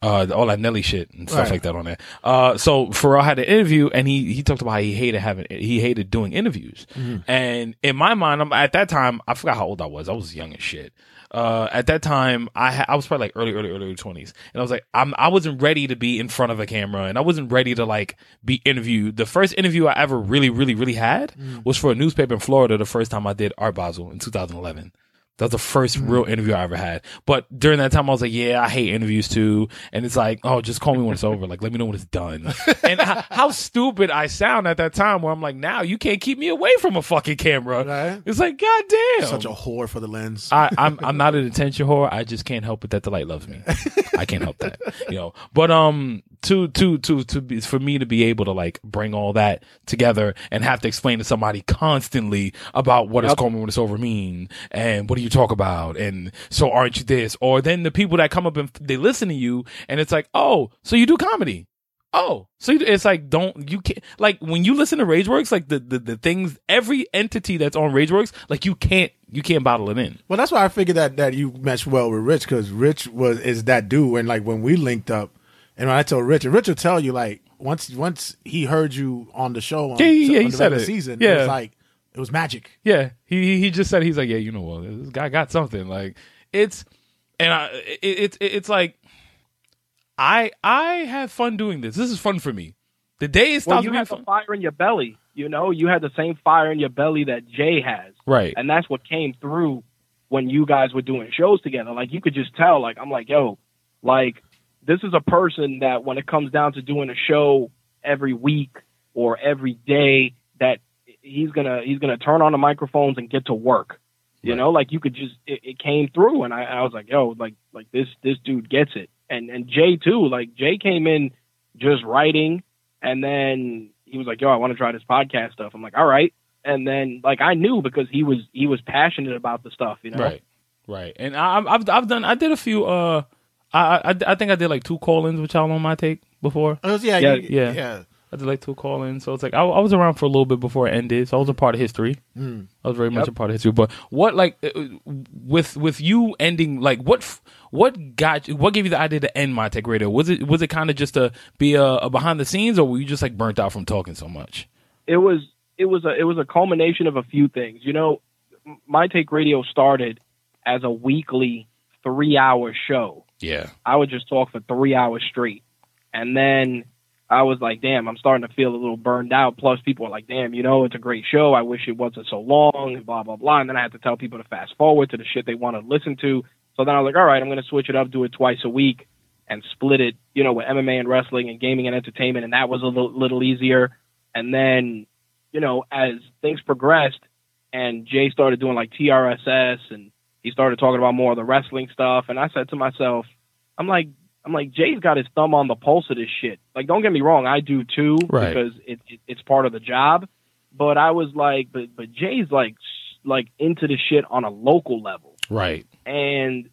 uh, all that Nelly shit and stuff right. like that on there. Uh, so Pharrell had an interview and he, he talked about how he hated having, he hated doing interviews. Mm-hmm. And in my mind, I'm, at that time, I forgot how old I was. I was young as shit. Uh, at that time, I ha- I was probably like early, early, early twenties, and I was like, I'm I wasn't ready to be in front of a camera, and I wasn't ready to like be interviewed. The first interview I ever really, really, really had mm. was for a newspaper in Florida. The first time I did Art Basel in 2011 That was the 1st real interview I ever had. But during that time, I was like, yeah, I hate interviews too. And it's like, oh, just call me when it's over. Like, let me know when it's done. [LAUGHS] and how, how stupid I sound at that time where I'm like, now you can't keep me away from a fucking camera. Right. It's like, god damn. Such a whore for the lens. I, I'm I'm not an attention whore. I just can't help it that the light loves me. [LAUGHS] I can't help that, you know. But um, to to to to be, for me to be able to like bring all that together and have to explain to somebody constantly about what does Yep. call me when it's over mean and what do you talk about and so aren't you this or then the people that come up and they listen to you and it's like oh so you do comedy Oh, so you- it's like don't you can't like when you listen to RageWorks, like the, the the things every entity that's on RageWorks, like you can't you can't bottle it in. Well, that's why I figured that that you meshed well with Rich because Rich was is that dude. And like when we linked up, and when I told Richard, Richard Rich tell you like once once he heard you on the show, on, Yeah, yeah, yeah, on he the said regular it. season, Yeah. it was like it was magic. Yeah, he he- he just said he's like, yeah, you know what, this guy got something. Like it's and I it, it's it's like I I have fun doing this. This is fun for me. The day it Well, stops you being had the fun. fire in your belly. You know, you had the same fire in your belly that Jay has, Right. and that's what came through when you guys were doing shows together. Like you could just tell. Like I'm like, yo, like this is a person that when it comes down to doing a show every week or every day, that he's gonna he's gonna turn on the microphones and get to work. You Right. know, like you could just it, it came through, and I, I was like, yo, like like this this dude gets it, and and Jay too. Like Jay came in just writing, and then he was like, yo, I want to try this podcast stuff. I'm like, all right, and then like I knew because he was he was passionate about the stuff, you know. Right. Right. And I, I've- I've I've done I did a few uh I I I think I did like two call-ins with y'all on my take before. It was, yeah, Yeah, you- yeah. yeah. I did like two call-ins, so it's like I, I was around for a little bit before it ended, so I was a part of history. Mm. I was very much a part of history. But what like uh, with with you ending like what what got you, what gave you the idea to end my take radio? Was it was it kind of just to be a, a behind the scenes, or were you just like burnt out from talking so much? it was it was a it was a culmination of a few things. You know, my take radio started as a weekly three hour show. Yeah. I would just talk for three hours straight, and then I was like, damn, I'm starting to feel a little burned out. Plus, people are like, damn, you know, it's a great show. I wish it wasn't so long, and blah blah blah. And then I had to tell people to fast forward to the shit they want to listen to. So then I was like, all right, I'm going to switch it up, do it twice a week, and split it, you know, with MMA and wrestling and gaming and entertainment, and that was a little, little easier. And then, you know, as things progressed, and Jay started doing like TRSS, and he started talking about more of the wrestling stuff, and I said to myself, I'm like, I'm like, Jay's got his thumb on the pulse of this shit. Like, don't get me wrong, I do too, Right. because it, it it's part of the job. But I was like, but but Jay's like like into the shit on a local level. Right. And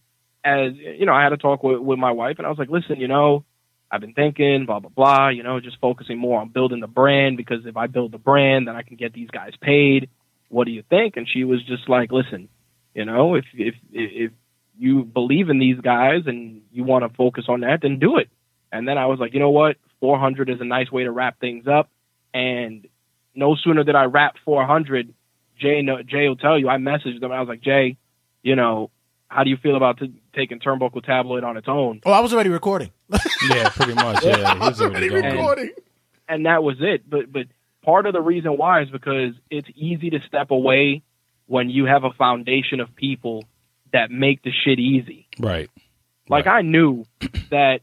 as you know, I had to talk with, with my wife, and I was like, listen, you know, I've been thinking, blah blah blah. You know, just focusing more on building the brand because if I build the brand, then I can get these guys paid. What do you think? And she was just like, listen, you know, if if if you believe in these guys and you want to focus on that, then do it. And then I was like, you know what, 400 is a nice way to wrap things up. And no sooner did I wrap 400, Jay, no, Jay will tell you, I messaged them. I was like, Jay, you know, how do you feel about t- taking Turnbuckle Tabloid on its own? Oh, I was already recording. [LAUGHS] Yeah, pretty much. Yeah, he was already already going. recording. and that was it. But but part of the reason why is because it's easy to step away when you have a foundation of people that make the shit easy. Right. Like Right. I knew [CLEARS THROAT] that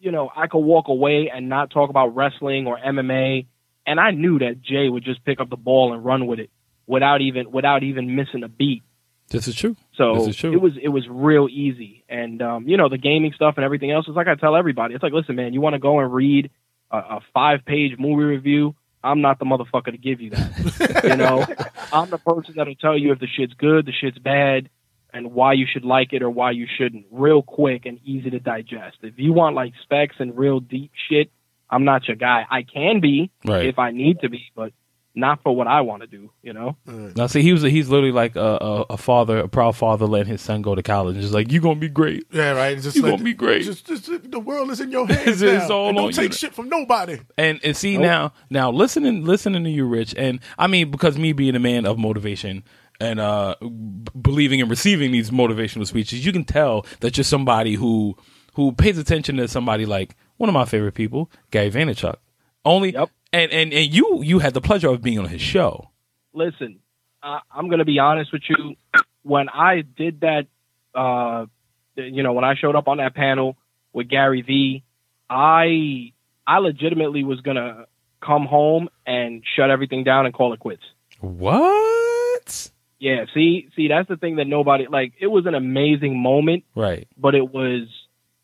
you know I could walk away and not talk about wrestling or MMA, and I knew that Jay would just pick up the ball and run with it without even without even missing a beat. This is true. So is true. it was it was real easy, and um, you know the gaming stuff and everything else is like I tell everybody. It's like, listen, man, you want to go and read a, a five page movie review? I'm not the motherfucker to give you that. you know, [LAUGHS] I'm the person that'll tell you if the shit's good, the shit's bad, and why you should like it or why you shouldn't, real quick and easy to digest. If you want like specs and real deep shit, I'm not your guy. I can be Right. if I need to be, but not for what I want to do. You know. Now, see, he was he's literally like a, a, a father, a proud father, letting his son go to college. Just like you're gonna be great. Yeah, right. It's just You like- gonna be great. Just, just, the world is in your hands [LAUGHS] It's- it's all And on don't take now. shit from nobody. And and see Nope. now, now listening listening to you, Rich, and I mean because me being a man of motivation and uh b- believing and receiving these motivational speeches, you can tell that you're somebody who who pays attention to somebody like one of my favorite people, Gary Vaynerchuk. Only Yep. And and and you you had the pleasure of being on his show. listen, I, I'm going to be honest with you. when I did that, uh, you know, when I showed up on that panel with Gary Vee, I I legitimately was gonna come home and shut everything down and call it quits. What? Yeah, see, see, that's the thing that nobody like. It was an amazing moment, Right. but it was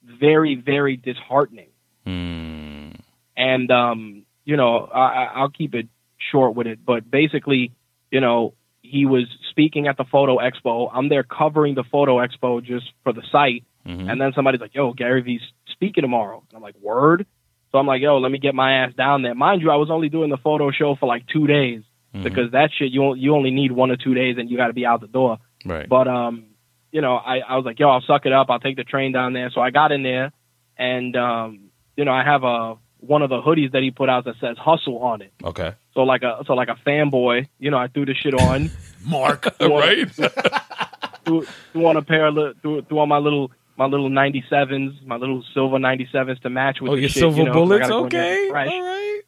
very, very disheartening. Hmm. And um, you know, I, I'll keep it short with it. But basically, you know, he was speaking at the photo expo. I'm there covering the photo expo just for the site. Mhm. And then somebody's like, "Yo, Gary V's speaking tomorrow." And I'm like, "Word." So I'm like, "Yo, let me get my ass down there." Mind you, I was only doing the photo show for like two days Mhm. because that shit you you only need one or two days and you got to be out the door. Right. But um, you know, I, I was like, yo, I'll suck it up. I'll take the train down there. So I got in there, and um, you know, I have a one of the hoodies that he put out that says "Hustle" on it. okay. So like a so like a fanboy, you know, I threw the shit on, [LAUGHS] Mark. [LAUGHS] right. [LAUGHS] threw, threw on a pair of li- threw, threw on my little my little ninety sevens, my little silver ninety sevens to match with oh, the your shit. silver you know, 'cause I bullets. gotta go in there and Okay. fresh. All right.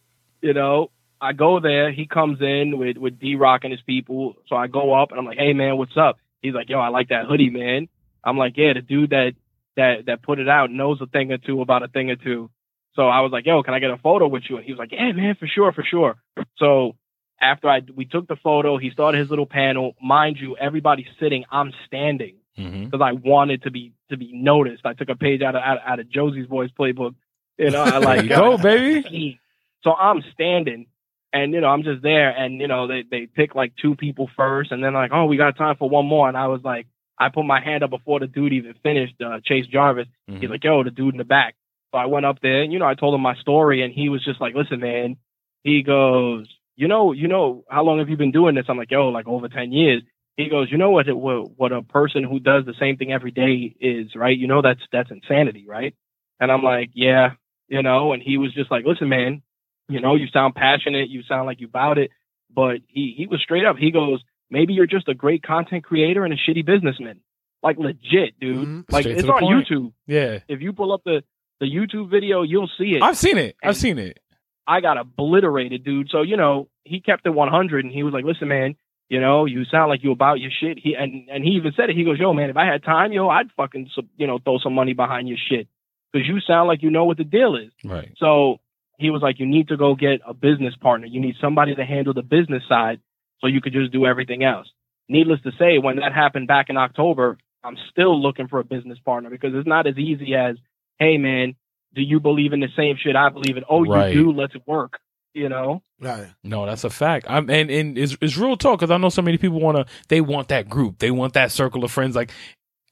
you know, I go there. He comes in with with D Rock and his people. So I go up and I'm like, "Hey man, what's up?" He's like, "Yo, I like that hoodie, man." I'm like, "Yeah, the dude that that that put it out knows a thing or two about a thing or two. So I was like, "Yo, can I get a photo with you?" And he was like, "Yeah, man, for sure, for sure." So after I we took the photo, he started his little panel. Mind you, everybody's sitting. I'm standing Mm-hmm. because I wanted to be to be noticed. I took a page out of out, out of Josiesboy's playbook. You know, I [LAUGHS] like go, [LAUGHS] baby. So I'm standing and, you know, I'm just there and, you know, they, they pick like two people first and then like, oh, we got time for one more. And I was like, I put my hand up before the dude even finished, uh, Chase Jarvis. Mm-hmm. He's like, yo, the dude in the back. So I went up there and, you know, I told him my story and he was just like, listen, man, he goes, you know, you know, how long have you been doing this? I'm like, yo, like over 10 years. He goes, you know what, it, what, what a person who does the same thing every day is, right? You know, that's, that's insanity, right? And I'm like, yeah, you know, and he was just like, listen, man, you know, you sound passionate, you sound like you about it, but he, he was straight up. He goes, maybe you're just a great content creator and a shitty businessman. Like legit, dude. Mhm. Like Straight it's on point. YouTube. Yeah. If you pull up the, the YouTube video, you'll see it. I've seen it. I've seen it. I got obliterated, dude. So, you know, he kept it 100 and he was like, listen, man, you know, you sound like you about your shit. He, and, and he even said it. He goes, yo, man, if I had time, yo, I'd fucking, you know, throw some money behind your shit because you sound like you know what the deal is. Right. So he was like, you need to go get a business partner. You need somebody to handle the business side so you could just do everything else. Needless to say, when that happened back in October, I'm still looking for a business partner because it's not as easy as, hey, man, do you believe in the same shit I believe in? Oh, Right. you do? Let's work. You know? Right. No, that's a fact. I'm and and it's, it's real talk because I know so many people want to. They want that group. They want that circle of friends. Like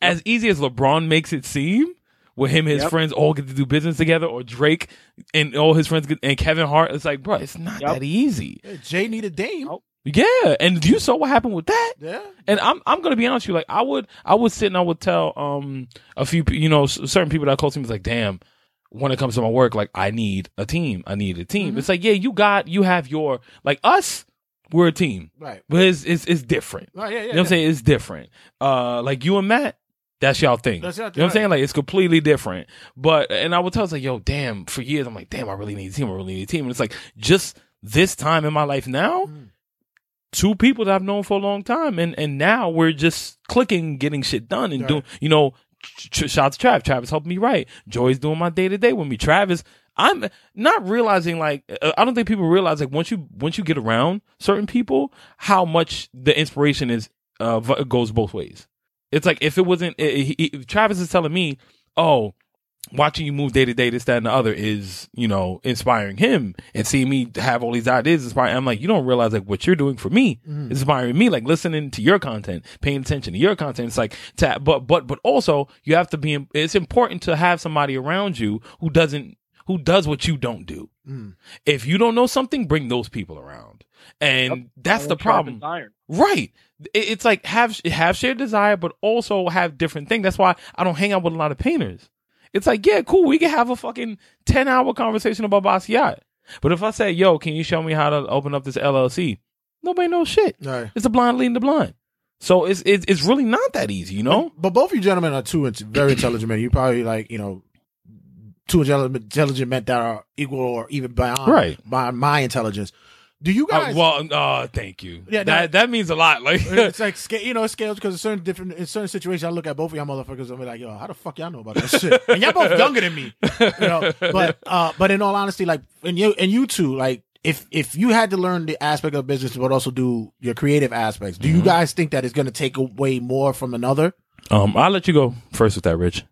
as easy as LeBron makes it seem, where him and his Yep. friends all get to do business together, or Drake and all his friends get, and Kevin Hart. It's like, bro, it's not Yep. that easy. Yeah, Jay needed Dame. Oh. Yeah, and you saw what happened with that. Yeah. And I'm I'm gonna be honest with you. Like I would I would sit and I would tell um a few you know certain people that I close to me was like, damn. When it comes to my work, like I need a team. I need a team. Mhm. It's like, yeah, you got you have your like us. We're a team, Right. but it's it's, it's different. Right. Yeah. Yeah. You know what I'm saying? It's different. Uh, like you and Matt, that's y'all thing. That's y'all you know what I'm thing, saying? Like it's completely different. But and I would tell us like, yo, damn. For years, I'm like, damn, I really need a team. I really need a team. And it's like just this time in my life now, Mhm. Two people that I've known for a long time, and and now we're just clicking, getting shit done, and Right. doing. You know, ch- shout out to Trav. Travis helping me write. Joy's doing my day to day with me. Travis. I'm not realizing like uh, I don't think people realize like once you once you get around certain people how much the inspiration is uh goes both ways. It's like if it wasn't i he, he- Travis is telling me, "Oh, watching you move day to day, this, that, and the other is, you know, inspiring him and seeing me have all these ideas inspiring. I'm like, you don't realize like what you're doing for me Mhm. is inspiring me, like listening to your content, paying attention to your content. It's like, to, but, but, but also you have to be, it's important to have somebody around you who doesn't, who does what you don't do. Mm. If you don't know something, bring those people around. And that's the problem. Right. It's like have have shared desire, but also have different things. That's why I don't hang out with a lot of painters. It's like, yeah, cool. We can have a fucking ten hour conversation about Basquiat. But if I say, yo, can you show me how to open up this LLC? Nobody knows shit. Right. It's a blind leading the blind. So it's it's, it's really not that easy, you know? But both of you gentlemen are two very intelligent men. You probably like you know two intelligent intelligent men that are equal or even beyond Right. by my intelligence. Do you Uh, guys? well, uh, thank you. Yeah, that no. that means a lot. Like, it's like [LAUGHS] sca- you know, it scales because in certain different in certain situations, I look at both of y'all motherfuckers and be like, "Yo, how the fuck y'all know about that shit?" And y'all both younger than me, you know. But uh, but in all honesty, like, and you and you two, like, if if you had to learn the aspect of business but also do your creative aspects, do Mm-hmm. you guys think that it's going to take away more from another? um, I'll let you go first with that, Rich.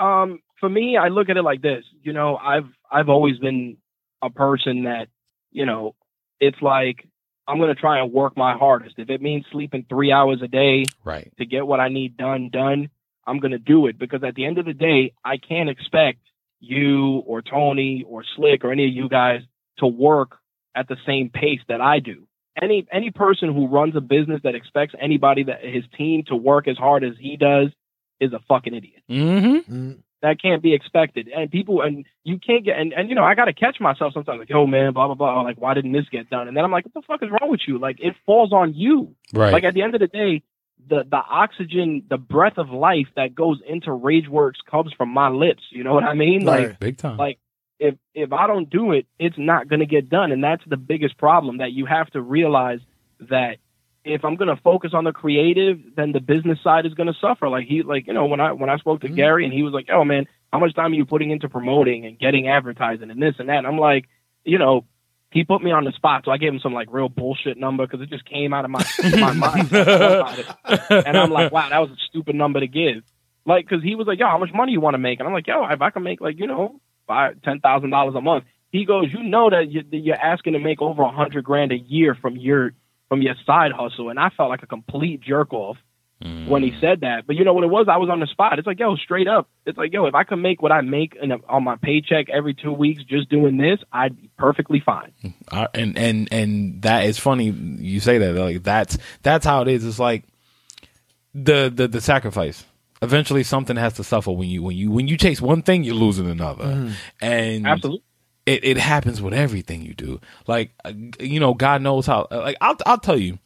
Um, for me, I look at it like this. You know, I've I've always been a person that, you know, it's like I'm gonna try and work my hardest. If it means sleeping three hours a day Right. to get what I need done done, I'm gonna do it because at the end of the day, I can't expect you or Tony or Slick or any of you guys to work at the same pace that I do. Any any person who runs a business that expects anybody that his team to work as hard as he does is a fucking idiot Mm-hmm. That can't be expected. And people, and you can't get, and, and you know, I got to catch myself sometimes like, yo, man, blah, blah, blah. Like, why didn't this get done? And then I'm like, what the fuck is wrong with you? Like, it falls on you. Right. Like, at the end of the day, the, the oxygen, the breath of life that goes into Rageworks comes from my lips. You know what I mean? Like, Big time. like, if, if I don't do it, it's not going to get done. And that's the biggest problem that you have to realize that if I'm going to focus on the creative, then the business side is going to suffer. Like he, like, you know, when I, when I spoke to Mhm. Gary and he was like, oh man, how much time are you putting into promoting and getting advertising and this and that? And I'm like, you know, he put me on the spot. So I gave him some like real bullshit number because it just came out of my, [LAUGHS] my mind. I thought about it. And I'm like, wow, that was a stupid number to give. Like, cause he was like, yo, how much money you want to make? And I'm like, yo, if I can make like, you know, five, ten thousand dollars a month. He goes, you know that you're asking to make over a hundred grand a year from your from your side hustle, and I felt like a complete jerk off when he said that. But you know what it was? I was on the spot. It's like, yo, straight up. It's like, yo, if I could make what I make in a, on my paycheck every two weeks just doing this, I'd be perfectly fine. Uh, and and and that is funny you say that like that's that's how it is it's like the the the sacrifice eventually something has to suffer when you when you when you chase one thing you're losing another and Absolutely. It, it happens with everything you do. Like uh, you know god knows how uh, like i'll, I'll tell you.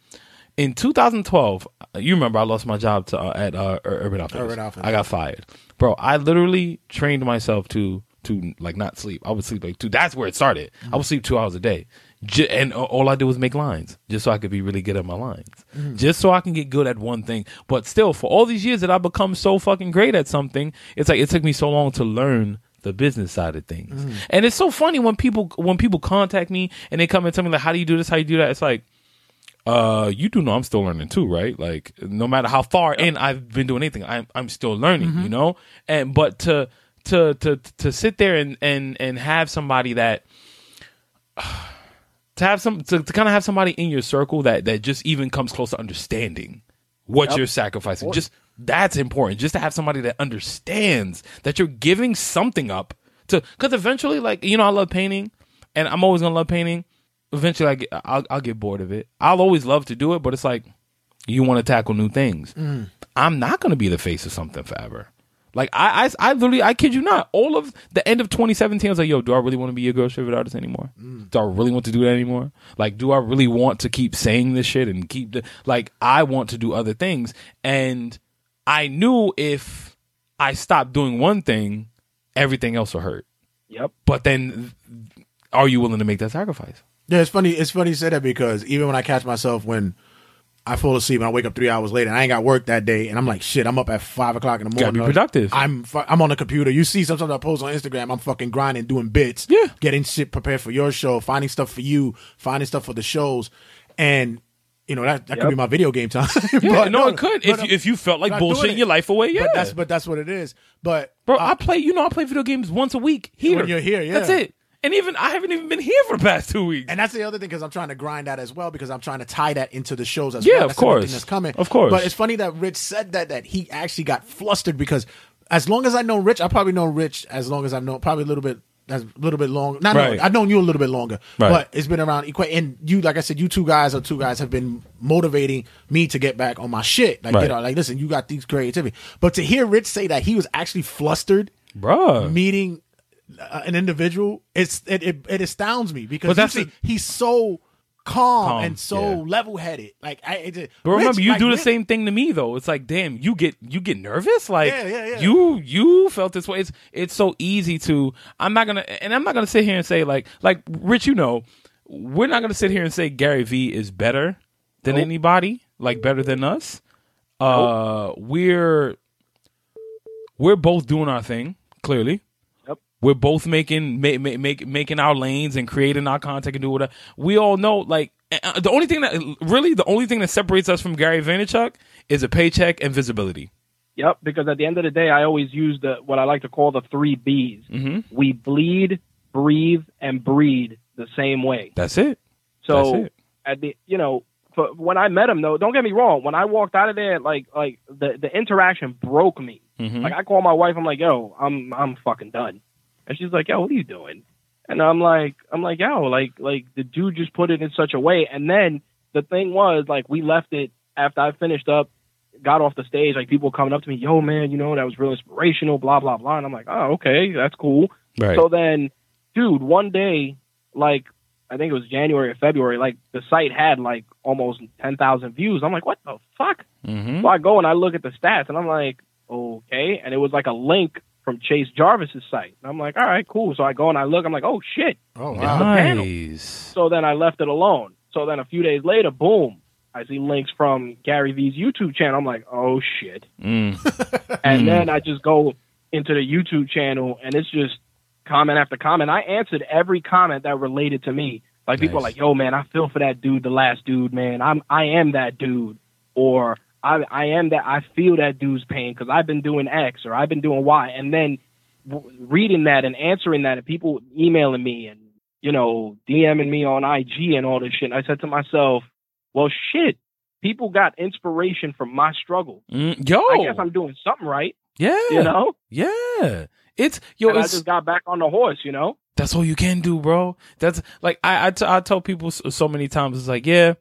In 2012 uh, you remember i lost my job to, uh, at uh, urban outfitters. Urban Outfitters. i got fired. Bro i literally trained myself to to like not sleep. I would sleep like two that's where it started. I would sleep two hours a day. J- and all i did was make lines just so i could be really good at my lines. Just so i can get good at one thing. But still for all these years that i've become so fucking great at something it's like it took me so long to learn the business side of things. And it's so funny when people when people contact me and they come and tell me like how do you do this? How do you do that? It's like uh you do know i'm still learning too right? Like no matter how far in i've been doing anything i'm i'm still learning you know? And but to to to to sit there and and and have somebody that [SIGHS] to have some to, to kind of have somebody in your circle that that just even comes close to understanding what Yep. you're sacrificing just that's important just to have somebody that understands that you're giving something up to because eventually like you know i love painting and i'm always gonna love painting eventually I get, I'll, I'll get bored of it i'll always love to do it but it's like you want to tackle new things mm. i'm not gonna be the face of something forever like I, I, I literally, I kid you not. All of the end of 2017, I was like, "Yo, do I really want to be a ghost favorite artist anymore? Mm. Do I really want to do that anymore? Like, do I really want to keep saying this shit and keep the like? I want to do other things, and I knew if I stopped doing one thing, everything else will hurt. Yep. But then, are you willing to make that sacrifice? Yeah, it's funny. It's funny you say that because even when I catch myself when I fall asleep and I wake up three hours later and I ain't got work that day, and I'm like, shit, I'm up at five o'clock in the morning. Gotta be productive. I'm fu- I'm on the computer. You see, sometimes I post on Instagram. I'm fucking grinding, doing bits, Yeah. getting shit prepared for your show, finding stuff for you, finding stuff for the shows, and you know that that could be my video game time. [LAUGHS] Yeah, But no, it could if but you, if you felt like not bullshitting your life away. Yeah, But that's but that's what it is. But bro. uh, I play. You know, I play video games once a week here. When you're here, yeah. That's it. And even I haven't even been here for the past two weeks. And that's the other thing because I'm trying to grind that as well because I'm trying to tie that into the shows as Yeah, well. of course. that's coming. Of course. But it's funny that Rich said that that he actually got flustered because as long as I know Rich, I probably know Rich as long as I've known probably a little bit as a little bit long. Not Right. no, I've known you a little bit longer, Right. but it's been around and you like I said, you two guys or two guys have been motivating me to get back on my shit. Like Right. you know, like listen, you got these creativity. But to hear Rich say that he was actually flustered Bruh. meeting uh, an individual, it's it, it it astounds me because that's the- he's so calm, Calm, and so yeah. level headed. Like I, it, But remember, Rich, you like, do the Rich- same thing to me though. It's like, damn, you get you get nervous. Like, Yeah, yeah, yeah. you you felt this way. It's it's so easy to. I'm not gonna, and I'm not gonna sit here and say like like Rich. You know, we're not gonna sit here and say Gary Vee is better than anybody, like better than us. Uh, we're we're both doing our thing. Clearly. We're both making ma- ma- make, making our lanes and creating our content and do whatever. We all know, like the only thing that really the only thing that separates us from Gary Vaynerchuk is a paycheck and visibility. Yep, because at the end of the day, I always use the what I like to call the three B's. hmm We bleed, breathe, and breed the same way. That's it. So That's it. at the you know for, when I met him though, don't get me wrong. When I walked out of there, like like the the interaction broke me. hmm Like I call my wife, I'm like, yo, I'm I'm fucking done, and she's like, yo, what are you doing? And I'm like, I'm like, yo, like like the dude just put it in such a way, and then the thing was like we left it after I finished up, got off the stage, like people coming up to me, yo, man, you know that was real inspirational, blah blah blah, and I'm like, oh, okay, that's cool. right. So then, dude, one day, like I think it was January or February, like the site had like almost ten thousand views. I'm like, what the fuck? hmm So I go and I look at the stats, and I'm like, okay, and it was like a link from Chase Jarvis's site. And I'm like, all right, cool. So I go and I look. I'm like, oh shit. Oh wow. panel. Nice. So then I left it alone. So then a few days later, boom, I see links from Gary V's YouTube channel. I'm like, oh shit. Mm. [LAUGHS] And Hmm. then I just go into the YouTube channel and it's just comment after comment. I answered every comment that related to me. Like people are Nice. like, yo man, I feel for that dude, the last dude, man. I'm I am that dude. Or I I am that I feel that dude's pain because I've been doing X or I've been doing Y. And then w- reading that and answering that and people emailing me and you know DMing me on IG and all this shit. And I said to myself, well shit, people got inspiration from my struggle. Mm. Yo, I guess I'm doing something right, yeah, you know. yeah. It's yo, and I just got back on the horse, you know. that's all you can do, bro. That's like I I, t- I tell people so, so many times. It's like yeah,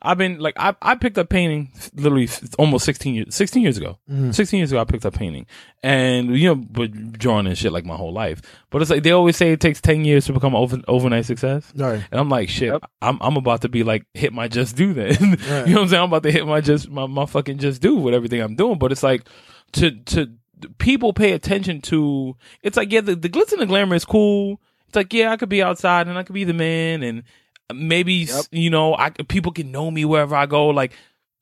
I've been like I I picked up painting literally almost sixteen years sixteen years ago. Mhm. Sixteen years ago, I picked up painting, and you know, but drawing and shit like my whole life. But it's like they always say it takes ten years to become over, overnight success. All right. And I'm like, shit, Yep. I'm I'm about to be like hit my just do then. [LAUGHS] Right. you know what I'm saying? I'm about to hit my just my, my fucking just do with everything I'm doing. But it's like to to people pay attention to it's like, yeah, the, the glitz and the glamour is cool. It's like, yeah, I could be outside and I could be the man and maybe Yep. you know, I people can know me wherever I go. Like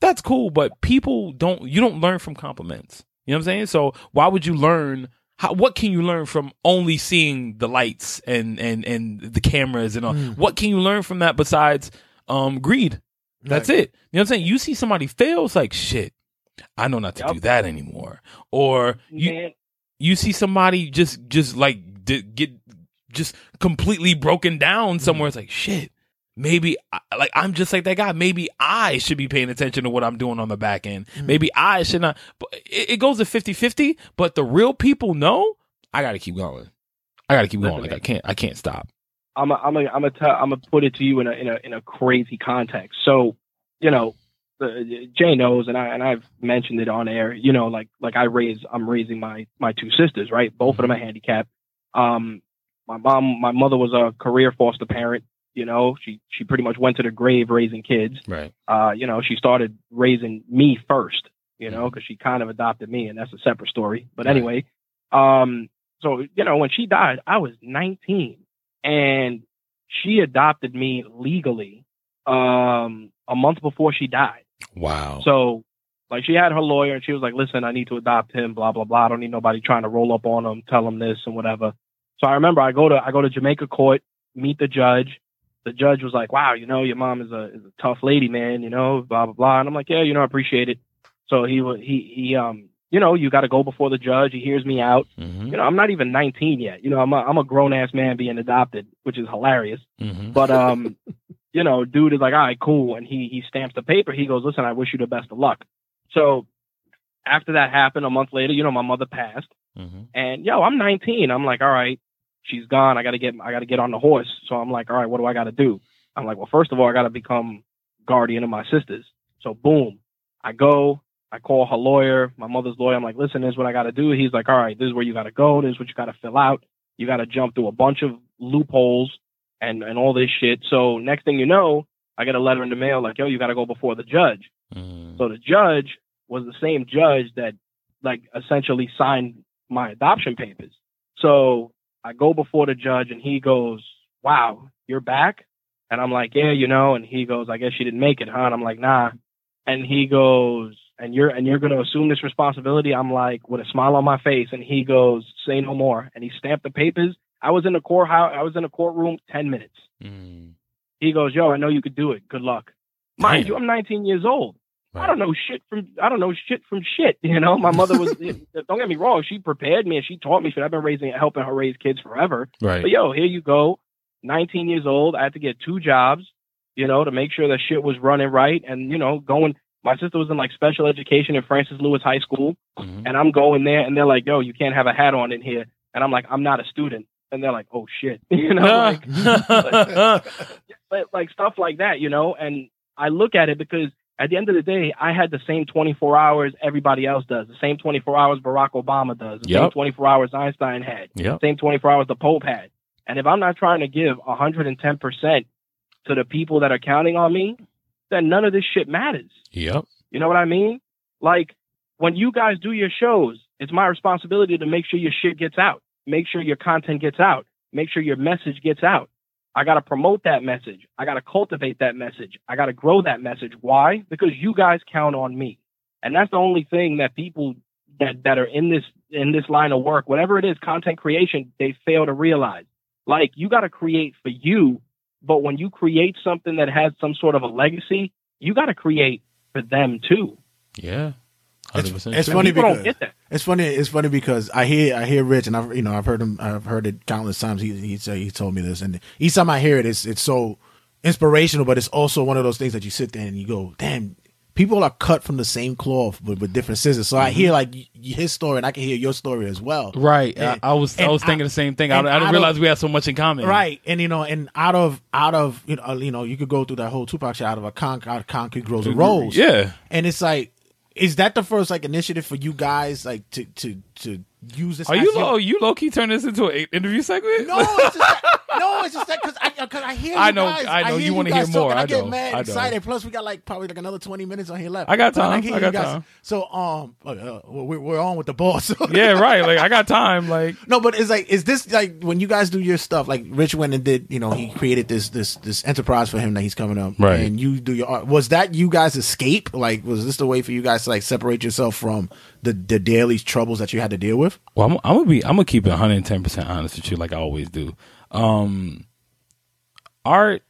that's cool, but people don't you don't learn from compliments. You know what I'm saying? So why would you learn how, what can you learn from only seeing the lights and and and the cameras and all? Mm. What can you learn from that besides um greed? That's Right. it. You know what I'm saying? You see somebody fail, it's like shit. I know not to Yep. do that anymore. Or you Man, you see somebody just just like d- get just completely broken down somewhere. It's like shit. Maybe like I'm just like that guy. Maybe I should be paying attention to what I'm doing on the back end. Mm. Maybe I should not. But it, it goes to 50-50, But the real people know I got to keep going. I got to keep going. Like I can't. I can't stop. I'm a, I'm a, I'm a tell, I'm gonna put it to you in a in a in a crazy context. So, you know, the, Jay knows, and I and I've mentioned it on air. You know, like like I raise, I'm raising my my two sisters, right? Both of them mm-hmm. are handicapped. Um, my mom, my mother was a career foster parent. You know, she she pretty much went to the grave raising kids. Right. uh, you know, she started raising me first, you know, because she kind of adopted me, and that's a separate story. But Right. anyway, um, so you know, when she died, I was 19, and she adopted me legally um, a month before she died. Wow. So, like, she had her lawyer, and she was like, "Listen, I need to adopt him. Blah blah blah. I don't need nobody trying to roll up on him, tell him this and whatever." So I remember I go to I go to Jamaica court, meet the judge. The judge was like, "Wow, you know, your mom is a is a tough lady, man. You know, blah blah blah." And I'm like, "Yeah, you know, I appreciate it." So he he he um you know you got to go before the judge. He hears me out. hmm You know, I'm not even 19 yet. You know, I'm a, I'm a grown ass man being adopted, which is hilarious. hmm But [LAUGHS] um, you know, dude is like, all right, cool, and he he stamps the paper. He goes, listen, I wish you the best of luck. So after that happened, a month later, you know, my mother passed, hmm and yo, I'm 19. I'm like, all right, she's gone. I gotta get I gotta get on the horse. So I'm like, all right, what do I gotta do? I'm like, well, first of all, I gotta become guardian of my sisters. So boom, I go. I call her lawyer, my mother's lawyer. I'm like, listen, this is what I got to do. He's like, all right, this is where you got to go. This is what you got to fill out. You got to jump through a bunch of loopholes and and all this shit. So next thing you know, I get a letter in the mail like, yo, you got to go before the judge. hmm So the judge was the same judge that like essentially signed my adoption papers. So I go before the judge and he goes, "Wow, you're back." And I'm like, yeah, you know. And he goes, I guess you didn't make it, huh? And I'm like, nah. And he goes, and you're and you're going to assume this responsibility. I'm like, with a smile on my face. And he goes, say no more. And he stamped the papers. I was in the courthouse. I was in the courtroom ten minutes. Mm. He goes, yo, I know you could do it. Good luck. Mind Damn. you, I'm 19 years old. I don't know shit from I don't know shit from shit. [LAUGHS] You know, my mother was. [LAUGHS] don't get me wrong. She prepared me and she taught me shit. I've been raising, helping her raise kids forever. Right. But yo, here you go. 19 years old. I had to get two jobs, you know, to make sure that shit was running right. And, you know, going, my sister was in like special education in Francis Lewis High School. Mhm. And I'm going there and they're like, yo, you can't have a hat on in here. And I'm like, I'm not a student. And they're like, oh shit. [LAUGHS] you know, like, but like stuff like that, you know, and I look at it because at the end of the day, I had the same 24 hours everybody else does, the same 24 hours Barack Obama does, the same 24 hours Einstein had yep. same 24 hours the Pope had. And if I'm not trying to give 110% to the people that are counting on me, then none of this shit matters. Yep. You know what I mean? Like when you guys do your shows, it's my responsibility to make sure your shit gets out, make sure your content gets out, make sure your message gets out. I got to promote that message. I got to cultivate that message. I got to grow that message. Why? Because you guys count on me. And that's the only thing that people that, that are in this, in this line of work, whatever it is, content creation, they fail to realize. Like you got to create for you, but when you create something that has some sort of a legacy, you got to create for them too. Yeah. It's, 100% it's true. funny because don't get that. it's funny. It's funny because I hear I hear Rich, and I've you know I've heard him. I've heard it countless times. He he say he told me this, and each time I hear it, it's it's so inspirational. But it's also one of those things that you sit there and you go, "Damn, people are cut from the same cloth but with different scissors." So I Mm-hmm. hear like his story, and I can hear your story as well. Right. And- I, I was I was thinking I- the same thing. I, I didn't out realize of- we had so much in common. Right, and you know, and out of out of you know, uh, you know, you could go through that whole Tupac shit. Out of a con- out of concrete grows a rose. Yeah. and it's like, is that the first like initiative for you guys, like to to to use this? Are you your- low? You low key turn this into an interview segment? No, it's just no, it's just that because I I hear. You I know- guys, I know, you wanna hear more, I, I get know, mad I excited. Plus, we got like probably like another twenty minutes on here left. I got time, I you got time. So um, uh, we're we're on with the boss. [LAUGHS] yeah. Right. Like I got time. Like [LAUGHS] No, but it's like, is this like when you guys do your stuff? Like Rich went and did, you know, he created this this this enterprise for him that he's coming up, Right. And you do your art. Was that you guys escape? Like, was this the way for you guys to like separate yourself from the the daily troubles that you had to deal with? Well, I'm, I'm gonna be. I'm gonna keep it 110 percent honest with you, like I always do. Um, art,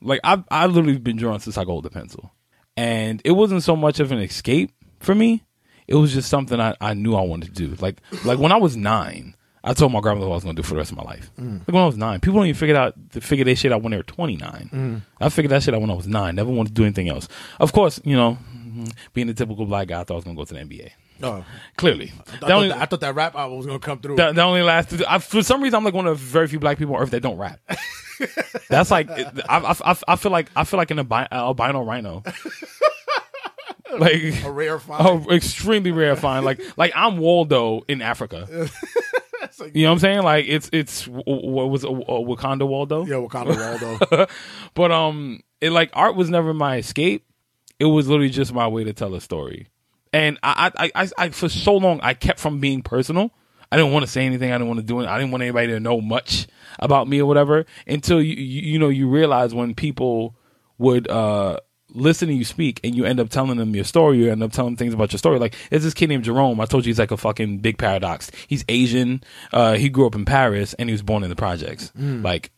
like I've I literally been drawing since I hold a pencil, and it wasn't so much of an escape for me. It was just something I, I knew I wanted to do. Like like when I was nine, I told my grandmother what I was gonna do for the rest of my life. Like when I was nine, people don't even figure out figure their shit out when they were 29. I figured that shit out when I was nine. Never wanted to do anything else. Of course, you know, being the typical black guy, I thought I was gonna go to the NBA. Oh, Clearly, I, thought only- that, I thought that rap album was gonna come through. the only last I, for some reason I'm like one of the very few black people on earth that don't rap. That's like I, I, I, I feel like I feel like an albi- albino rhino, [LAUGHS] like a rare find. oh, extremely rare find. Like like I'm Waldo in Africa. [LAUGHS] Like, You know what I'm saying? Like it's it's what was it, uh, Wakanda Waldo? yeah, Wakanda Waldo. [LAUGHS] But um, it like art was never my escape. It was literally just my way to tell a story. And I, I, I, I, for so long I kept from being personal. I didn't want to say anything. I didn't want to do it. I didn't want anybody to know much about me or whatever. Until you, you, you know, you realize when people would uh listen to you speak and you end up telling them your story. You end up telling them things about your story. Like there's this kid named Jerome. I told you he's like a fucking big paradox. He's Asian. Uh, he grew up in Paris and he was born in the projects. Like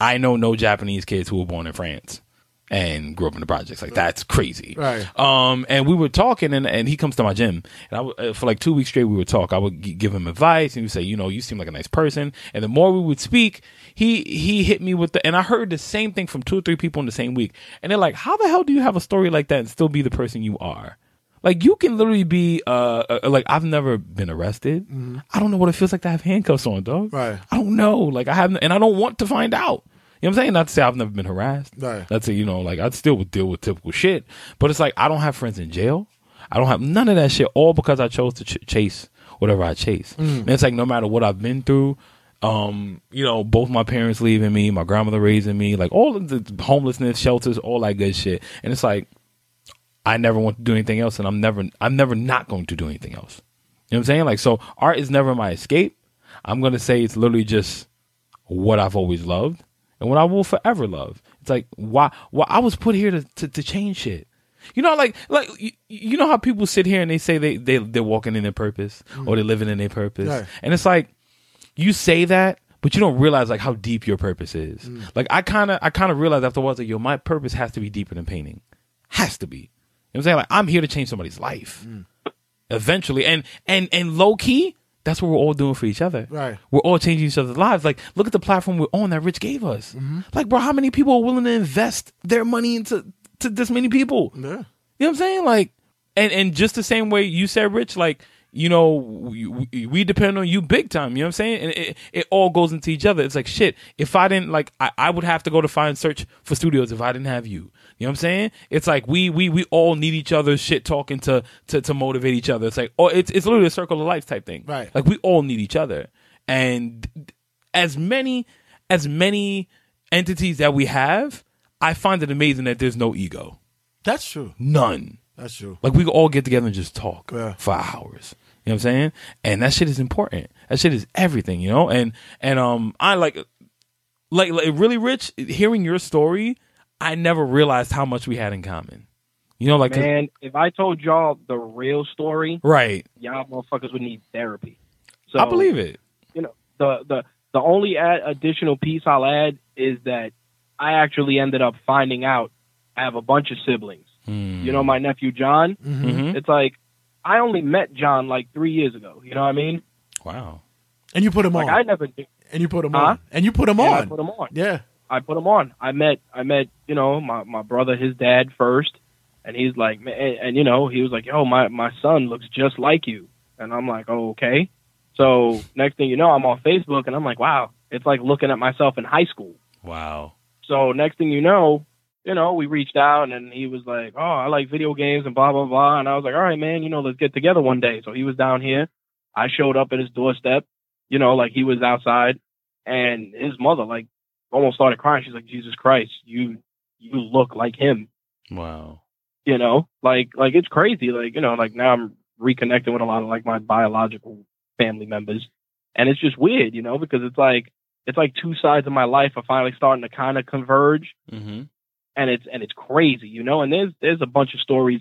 I know no Japanese kids who were born in France and grew up in the projects. Like that's crazy. Right. Um, and we were talking, and, and he comes to my gym, and I uh, for like two weeks straight we would talk. I would g- give him advice, and he would say, you know, you seem like a nice person. And the more we would speak, he he hit me with the, and I heard the same thing from two or three people in the same week, and they're like, how the hell do you have a story like that and still be the person you are? Like you can literally be uh, uh like I've never been arrested. I don't know what it feels like to have handcuffs on, dog. Right. I don't know. Like I haven't, and I don't want to find out. You know what I'm saying? Not to say I've never been harassed. Right. That's a, you know, like I still would deal with typical shit, but it's like I don't have friends in jail. I don't have none of that shit. All because I chose to ch- chase whatever I chase. And it's like no matter what I've been through, um, you know, both my parents leaving me, my grandmother raising me, like all of the homelessness, shelters, all that good shit. And it's like I never want to do anything else, and I'm never, I'm never not going to do anything else. You know what I'm saying? Like, so art is never my escape. I'm gonna say it's literally just what I've always loved and what I will forever love. It's like why? Why I was put here to to, to change shit. You know, like like you, you know how people sit here and they say they they they're walking in their purpose mm. or they're living in their purpose, and it's like you say that, but you don't realize like how deep your purpose is. Mm. Like I kind of I kind of realized afterwards that yo, my purpose has to be deeper than painting, has to be. You know what I'm saying? Like I'm here to change somebody's life mm. eventually, and and and low key. That's what we're all doing for each other. Right. We're all changing each other's lives. Like, look at the platform we're on that Rich gave us. Mm-hmm. Like, bro, how many people are willing to invest their money into to this many people? Yeah. You know what I'm saying? Like, and and just the same way you said, Rich, like, you know, we, we- we depend on you big time. You know what I'm saying? And it, it all goes into each other. It's like shit. If I didn't like, I, I would have to go to find search for studios if I didn't have you. You know what I'm saying? It's like we we we all need each other's shit talking to to to motivate each other. It's like oh, it's it's literally a circle of life type thing. Right. Like we all need each other. And as many as many entities that we have, I find it amazing that there's no ego. That's true. None. That's true. Like we could all get together and just talk Yeah. for hours. You know what I'm saying? And that shit is important. That shit is everything, you know? And and um I like like like really rich hearing your story, I never realized how much we had in common. You know like Man, if I told y'all the real story, right. y'all motherfuckers would need therapy. So I believe it. you know the the the only add, additional piece I'll add is that I actually ended up finding out I have a bunch of siblings. Hmm. You know my nephew John. Mhm. It's like I only met John like three years ago. You know what I mean? Wow. And you put him Like on. I never knew. and you put him Huh? on. And you put him and I put him on. yeah. I put him on. I met I met you know my my brother, his dad first, and he's like, man, and, and you know he was like, yo, my my son looks just like you, and I'm like, oh okay. So next thing you know, I'm on Facebook, and I'm like, wow, it's like looking at myself in high school. Wow. So next thing you know, you know, we reached out and he was like, "Oh, I like video games and blah blah blah." And I was like, "All right, man, you know, let's get together one day." So he was down here. I showed up at his doorstep, you know, like he was outside, and his mother like almost started crying. She's like, "Jesus Christ, you you look like him." Wow. You know, like like it's crazy. Like you know, like now I'm reconnecting with a lot of like my biological family members, and it's just weird, you know, because it's like it's like two sides of my life are finally starting to kind of converge Mm-hmm. and it's and it's crazy, you know. And there's there's a bunch of stories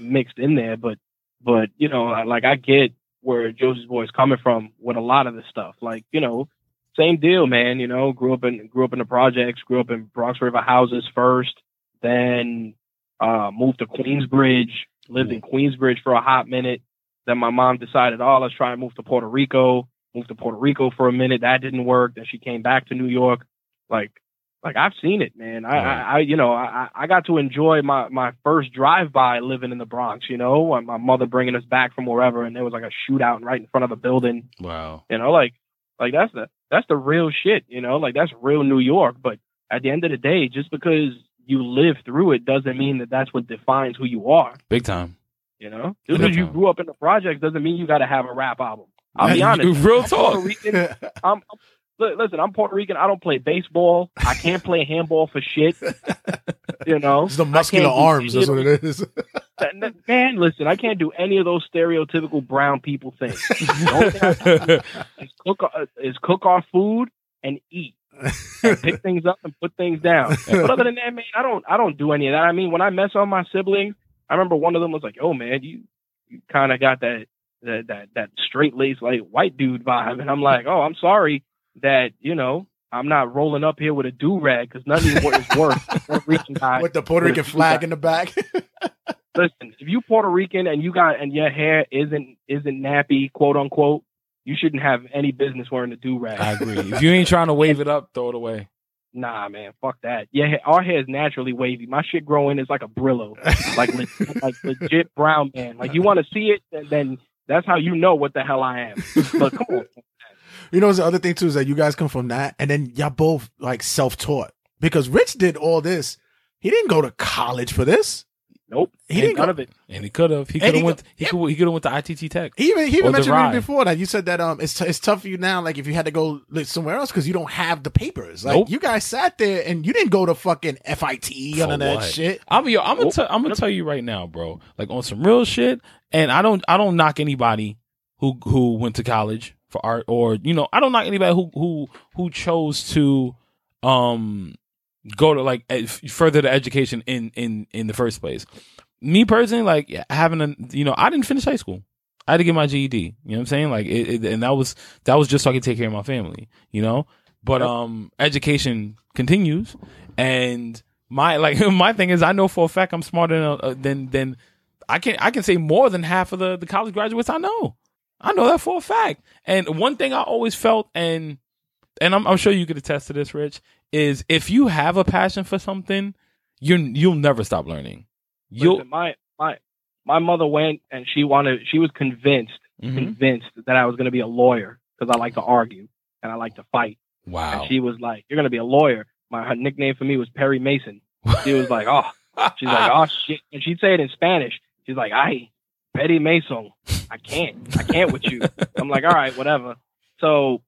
mixed in there, but but you know, I- like I get where Josiesboy is coming from with a lot of this stuff. Like you know, same deal, man. You know, grew up in grew up in the projects, grew up in Bronx River houses first, then uh, moved to Queensbridge, lived in Queensbridge for a hot minute. Then my mom decided, oh, let's try and move to Puerto Rico. Moved to Puerto Rico for a minute. That didn't work. Then she came back to New York. Like like I've seen it, man. I, I, I you know, I, I got to enjoy my my first drive by living in the Bronx. You know, my mother bringing us back from wherever, and there was like a shootout right in front of the building. Wow. You know, like like that's the that's the real shit. You know, like that's real New York. But at the end of the day, just because you live through it doesn't mean that that's what defines who you are. Big time. You know, just because you grew up in the projects doesn't mean you got to have a rap album. I'll be [LAUGHS] honest. Real I'm Puerto talk. Rican. I'm, I'm listen. I'm Puerto Rican. I don't play baseball. I can't play handball for shit. [LAUGHS] You know, It's the muscular arms. That's what it is. Man, listen, I can't do any of those stereotypical brown people things. The only thing I is cook, uh, is cook our food and eat, and pick [LAUGHS] things up and put things down. But other than that, man, I don't, I don't do any of that. I mean, when I mess on my siblings, I remember one of them was like, "Oh man, you, you kind of got that, that, that, that straight laced like white dude vibe," and I'm like, "Oh, I'm sorry that you know." I'm not rolling up here with a do rag because nothing is worse. Puerto [LAUGHS] Rican guy With the Puerto Rican flag in the back. [LAUGHS] listen, if you Puerto Rican and you got and your hair isn't isn't nappy, quote unquote, you shouldn't have any business wearing a do rag. I agree. If you ain't trying to wave it up, throw it away. Nah, man, fuck that. Yeah, our hair is naturally wavy. My shit growing is like a Brillo, like le- [LAUGHS] like legit brown man. Like you want to see it, and then that's how you know what the hell I am. But come on, You know, the other thing too is that you guys come from that, and then y'all both like self-taught because Rich did all this. He didn't go to college for this. nope, He didn't none go- of it. And he could have. He could have went. go- He could. He could have went to ITT Tech. He even he even mentioned DeVry. it before that you said that um it's t- it's tough for you now like if you had to go like, somewhere else because you don't have the papers. Like Nope. you guys sat there and you didn't go to fucking FIT For none of that what? shit. I'm yo, I'm gonna Nope. tell I'm gonna tell you right now, bro. Like on some real shit, and I don't I don't knock anybody who who went to college for art or you know I don't like anybody who who who chose to um go to like further the education in in in the first place. Me personally, like having a you know, I didn't finish high school. I had to get my GED. You know what I'm saying? Like, it, it, and that was that was just so I could take care of my family. You know, but um, education continues, and my like [LAUGHS] my thing is, I know for a fact I'm smarter than uh, than than I can I can say more than half of the the college graduates I know. I know that for a fact. And one thing I always felt, and and I'm, I'm sure you could attest to this, Rich, is if you have a passion for something, you you'll never stop learning. You'll Listen, my my my mother went and she wanted she was convinced Mhm. convinced that I was going to be a lawyer because I like to argue and I like to fight. wow. And she was like, "You're going to be a lawyer." My her nickname for me was Perry Mason. She was like, "Oh," [LAUGHS] she's like, "Oh shit," and she'd say it in Spanish. She's like, "Ay, Perry Mason, I can't, I can't with you." I'm like, "All right, whatever." So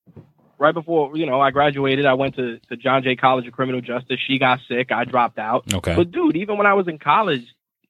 right before you know I graduated, I went to to John Jay College of Criminal Justice. She got sick, I dropped out. okay. But dude, even when I was in college,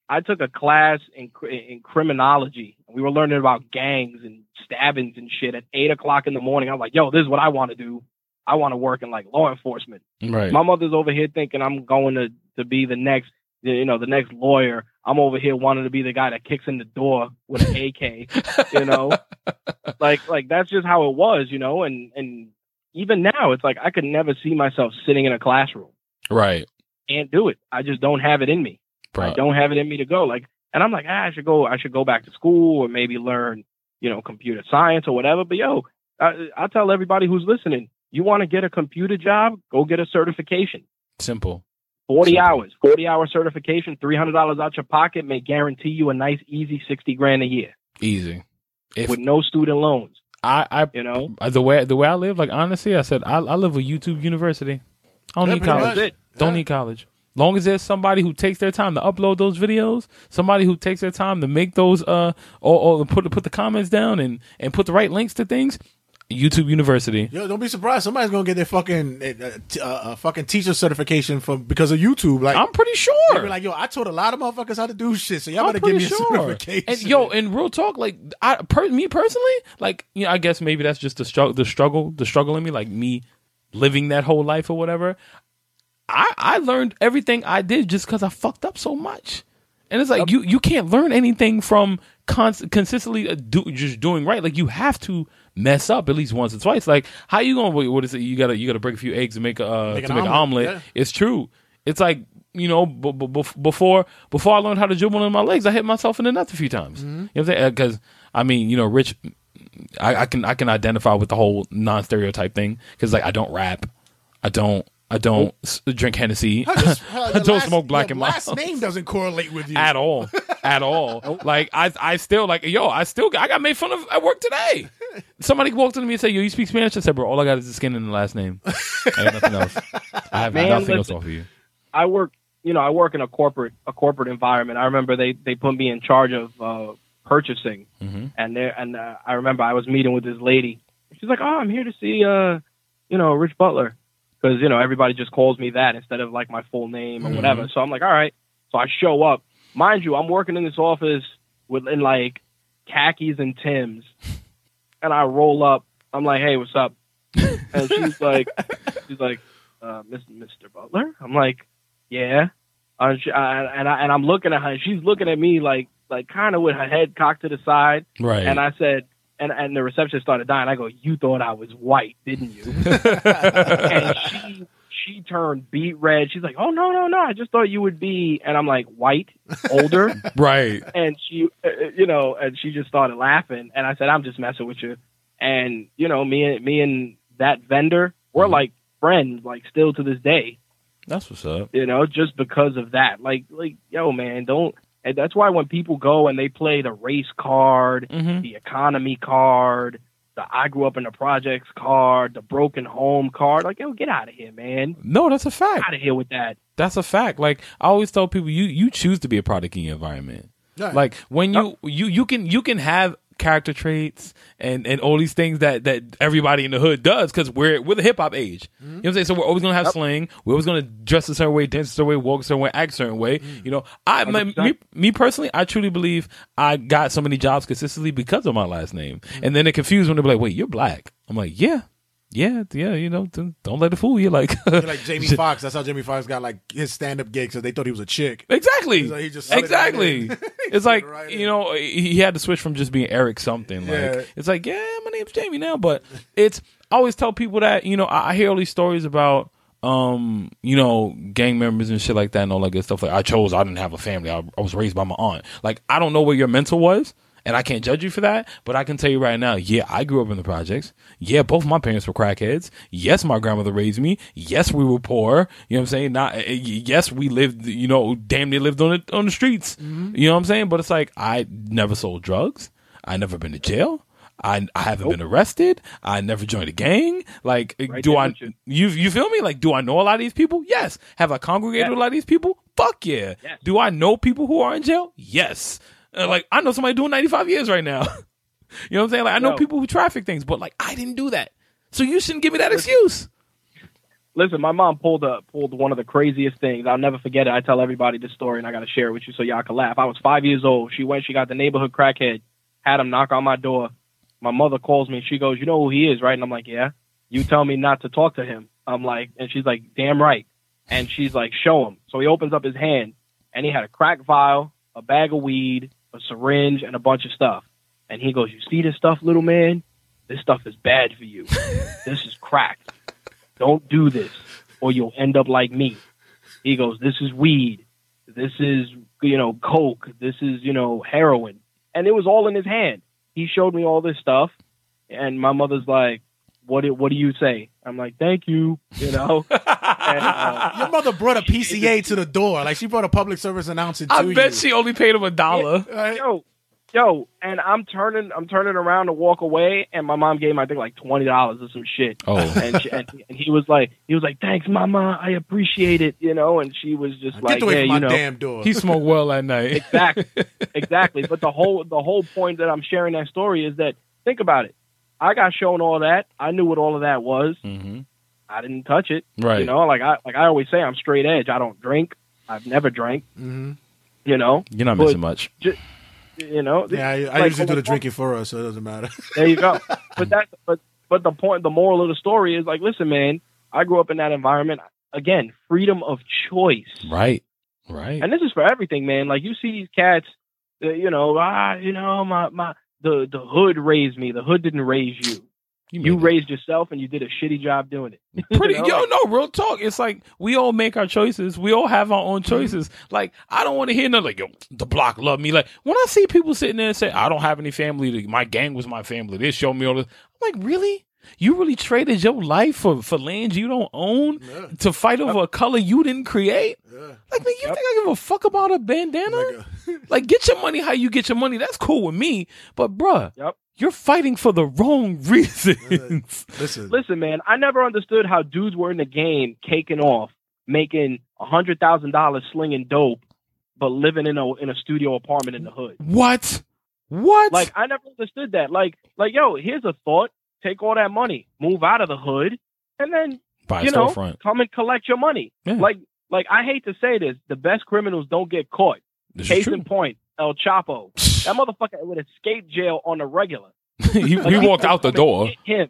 I took a class in in criminology. We were learning about gangs and stabbings and shit at eight o'clock in the morning. I was like, "Yo, this is what I want to do. I want to work in like law enforcement." right. My mother's over here thinking I'm going to to be the next, you know, the next lawyer. I'm over here wanting to be the guy that kicks in the door with an AK. you know, [LAUGHS] like like that's just how it was, you know. And and even now, it's like I could never see myself sitting in a classroom. right. Can't do it. I just don't have it in me. I don't have it in me to go. Like, and I'm like, ah, I should go. I should go back to school or maybe learn, you know, computer science or whatever. But yo, I, I tell everybody who's listening, you want to get a computer job, go get a certification. Simple. 40 Simple. hours, 40 hour certification, $300 out your pocket may guarantee you a nice, easy 60 grand a year Easy. If with no student loans, I, I you know? the way the way I live, like honestly, I said I, I live with YouTube University. I don't Yeah, need college. Don't Yeah. need college. Long as there's somebody who takes their time to upload those videos, somebody who takes their time to make those uh or, or put put the comments down and and put the right links to things, YouTube University. Yo, don't be surprised. Somebody's gonna get their fucking uh, t- uh, uh, fucking teacher certification from because of YouTube. Like, I'm pretty sure. be like, yo, I taught a lot of motherfuckers how to do shit. So y'all I'm better give me pretty a certification. And yo, in real talk, like I, per, me personally, like you know, I guess maybe that's just the struggle, the struggle, the struggle in me, like me living that whole life or whatever. I I learned everything I did just because I fucked up so much, and it's like you you can't learn anything from cons- consistently uh, do, just doing right. Like you have to mess up at least once or twice. Like how you gonna what- what is it? You gotta you gotta break a few eggs and make a uh, Make to make an omelet, omelet. yeah. It's true. It's like you know, b- b- bef- before before I learned how to dribble on my legs, I hit myself in the nuts a few times. Mm-hmm. You know what I'm saying? Because I mean, you know, Rich, I, I can I can identify with the whole non stereotype thing because like I don't rap, I don't I don't s- drink Hennessy, How [LAUGHS] just- how I don't last- smoke black your and last mild name doesn't correlate with you at all, [LAUGHS] at all. Like I, I still like yo, I still I got made fun of at work today. Somebody walked into me and said, "Yo, you speak Spanish?" I said, "Bro, all I got is the skin and the last name. I got nothing [LAUGHS] else. I have Man, nothing else listen. off of you." I work, you know, I work in a corporate a corporate environment. I remember they they put me in charge of uh, purchasing, Mhm. and there and uh, I remember I was meeting with this lady. She's like, "Oh, I'm here to see, uh, you know, Rich Butler," because you know everybody just calls me that instead of like my full name or Mhm. whatever. So I'm like, "All right." So I show up. Mind you, I'm working in this office with in like khakis and Tims, and I roll up. I'm like, "Hey, what's up?" And she's like, [LAUGHS] she's like, uh, "Mr. Mr. Butler." I'm like, "Yeah." Uh, she, I, and I and I'm looking at her. and She's looking at me like like kind of with her head cocked to the side. Right. And I said, and and the receptionist started dying. I go, "You thought I was white, didn't you?" [LAUGHS] and she she turned beet red. She's like, "Oh no no no! I just thought you would be." And I'm like, "White, older." [LAUGHS] right. and she, uh, you know, and she just started laughing. And I said, "I'm just messing with you." And you know, me and me and that vendor, we're Mhm. like friends, like still to this day. That's what's up. You know, just because of that. Like, like, yo, man, don't. And that's why when people go and they play the race card, Mm-hmm. the economy card, the I grew up in the projects card, the broken home card, like, yo, get out of here, man. No, that's a fact. Out of here with that. That's a fact. Like I always tell people, you you choose to be a product in your environment. Yeah. Like when you you you can you can have character traits and and all these things that that everybody in the hood does because we're we're the hip hop age. You know what I'm saying? So we're always gonna have slang. We're always gonna dress a certain way, dance a certain way, walk a certain way, act a certain way. Mm. You know, I my, me me personally, I truly believe I got so many jobs consistently because of my last name. And then it confused when they're like, "Wait, you're black." I'm like, "Yeah." Yeah, yeah, you know, don't, let it fool you. [LAUGHS] Like, You're like Jamie [LAUGHS] Foxx. That's how Jamie Foxx got like his stand up gig because they thought he was a chick. exactly, So he just slid it right exactly. [LAUGHS] it's like you know, he had to switch from just being Eric something. Like, it's like, yeah, my name's Jamie now, but it's. I always tell people that you know I, I hear all these stories about um you know gang members and shit like that and all that good stuff. Like I chose, I didn't have a family. I, I was raised by my aunt. Like I don't know where your mental was. And I can't judge you for that, but I can tell you right now, yeah, I grew up in the projects. Yeah, both my parents were crackheads. Yes, my grandmother raised me. Yes, we were poor. You know what I'm saying? Not, eh, eh yes, we lived, you know, damn near lived on it, on the streets. Mm-hmm. You know what I'm saying? But it's like, I never sold drugs. I never been to jail. I, I haven't been arrested. I never joined a gang. Like, eh, Right do I, you. you, you feel me? Like, do I know a lot of these people? Yes. Have I congregated Yes. with a lot of these people? Fuck yeah. Yes. Do I know people who are in jail? Yes. Uh, like, I know somebody doing 95 years right now. [LAUGHS] you know what I'm saying? Like, I know Yo. people who traffic things, but like, I didn't do that. So you shouldn't give me that excuse. Listen, my mom pulled up, pulled one of the craziest things. I'll never forget it. I tell everybody this story, and I got to share it with you so y'all can laugh. I was five years old. She went. She got the neighborhood crackhead. Had him knock on my door. My mother calls me. and She goes, "You know who he is, right?" And I'm like, "Yeah." You tell me not to talk to him. I'm like, and she's like, "Damn right." And she's like, "Show him." So he opens up his hand, and he had a crack vial, a bag of weed, a syringe, and a bunch of stuff. And he goes, "You see this stuff, little man? This stuff is bad for you. [LAUGHS] this is crack." don't do this or you'll end up like me. He goes, this is weed. This is, you know, coke. This is, you know, heroin. And it was all in his hand. He showed me all this stuff. And my mother's like, what do, what do you say? I'm like, thank you, you know. [LAUGHS] and, uh, Your mother brought a PSA to the door. Like she brought a public service announcement to I you. bet she only paid him a dollar. Right? yo, yo, and I'm turning, I'm turning around to walk away, and my mom gave him, I think, like twenty dollars or some shit. Oh. and, she, and and he was like, he was like, thanks, mama, I appreciate it, you know. And she was just like, Get away yeah, from my you know, damn door. He smoked well that night. exactly, exactly. But the whole the whole point that I'm sharing that story is that think about it. I got shown all that. I knew what all of that was. hmm I didn't touch it. Right. You know, like I like I always say, I'm straight edge. I don't drink. I've never drank. hmm You know. You're not But- missing much. You know. Yeah, I, I Like, usually do the oh, drinking for us, so it doesn't matter. [LAUGHS] There you go. [LAUGHS] but that but but the point the moral of the story is like, listen, man, I grew up in that environment. Again, freedom of choice. Right. Right. And this is for everything, man. Like you see these cats, uh, you know, ah, you know, my my the the hood raised me. The hood didn't raise you. You it. raised yourself, and you did a shitty job doing it. [LAUGHS] Pretty, [LAUGHS] You know, yo, no, real talk. It's like we all make our choices. We all have our own mm-hmm. choices. Like I don't want to hear nothing like yo, the block love me. Like when I see people sitting there and say, I don't have any family. My gang was my family. They show me all this. I'm like, really? You really traded your life for for land you don't own Yeah. to fight over a color you didn't create? Yeah. Like, man, you Yep. think I give a fuck about a bandana? Like a- [LAUGHS] Like, get your money how you get your money. That's cool with me. But, bruh, Yep. you're fighting for the wrong [LAUGHS] reasons. Listen, Listen, man, I never understood how dudes were in the game caking off, making a hundred thousand dollars slinging dope, but living in a in a studio apartment in the hood. what? What? Like I never understood that. Like like yo, here's a thought: take all that money, move out of the hood, and then Buy you know storefront. come and collect your money. Yeah. Like like I hate to say this, the best criminals don't get caught. This Case in point, El Chapo. [SIGHS] That motherfucker would escape jail on the regular. [LAUGHS] he, he walked out the would come and door. Him.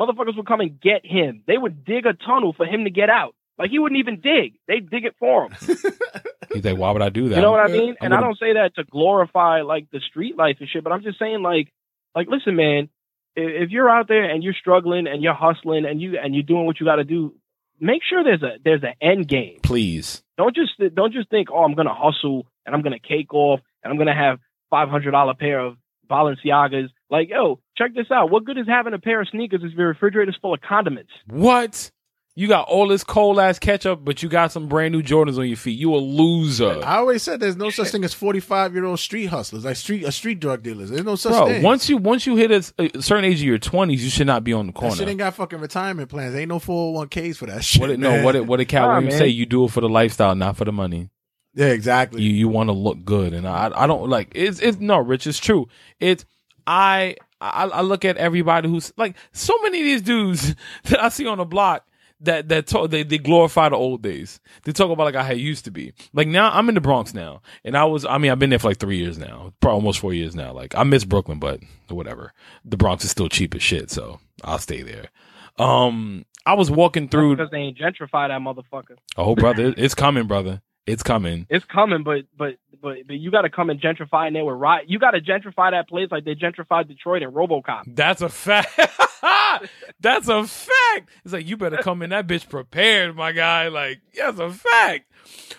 Motherfuckers would come and get him. They would dig a tunnel for him to get out. Like he wouldn't even dig. They dig it for him. [LAUGHS] He's like, why would I do that? You know what I mean? I'm And I gonna- don't say that to glorify like the street life and shit, but I'm just saying like, like listen, man, i- if you're out there and you're struggling and you're hustling and you and you're doing what you got to do, make sure there's a there's an end game. Please. Don't just don't just think, oh, I'm gonna hustle and I'm gonna cake off and I'm gonna have five hundred dollar pair of Balenciagas. Like, yo, check this out. What good is having a pair of sneakers if your refrigerator's full of condiments? What? You got all this cold ass ketchup, but you got some brand new Jordans on your feet. You a loser. I always said there's no such thing as 45 year old street hustlers, like street a street drug dealers. There's no such Bro, thing. once you once you hit a, a certain age of your twenties, you should not be on the corner. that shit corner. ain't got fucking retirement plans. Ain't no 401ks for that shit. What it, no, man. what it, what did Cat Nah, Williams man. say? You do it for the lifestyle, not for the money. Yeah, exactly. You you want to look good, and I I don't like it's it's no, Rich. It's true. It's I I, I look at everybody who's like so many of these dudes [LAUGHS] that I see on the block that that talk, they they glorify the old days. They talk about like how it used to be. Like now I'm in the Bronx now, and I was I mean I've been there for like three years now, probably almost four years now. Like I miss Brooklyn, but whatever. The Bronx is still cheap as shit, so I'll stay there. Um, I was walking through. because they ain't gentrify that motherfucker. Oh, brother, it's coming, brother. It's coming. It's coming, but but but but you got to come and gentrify in there with right. You got to gentrify that place like they gentrified Detroit and RoboCop. That's a fact. [LAUGHS] that's a fact. It's like you better come in that bitch prepared, my guy. Like, that's a fact.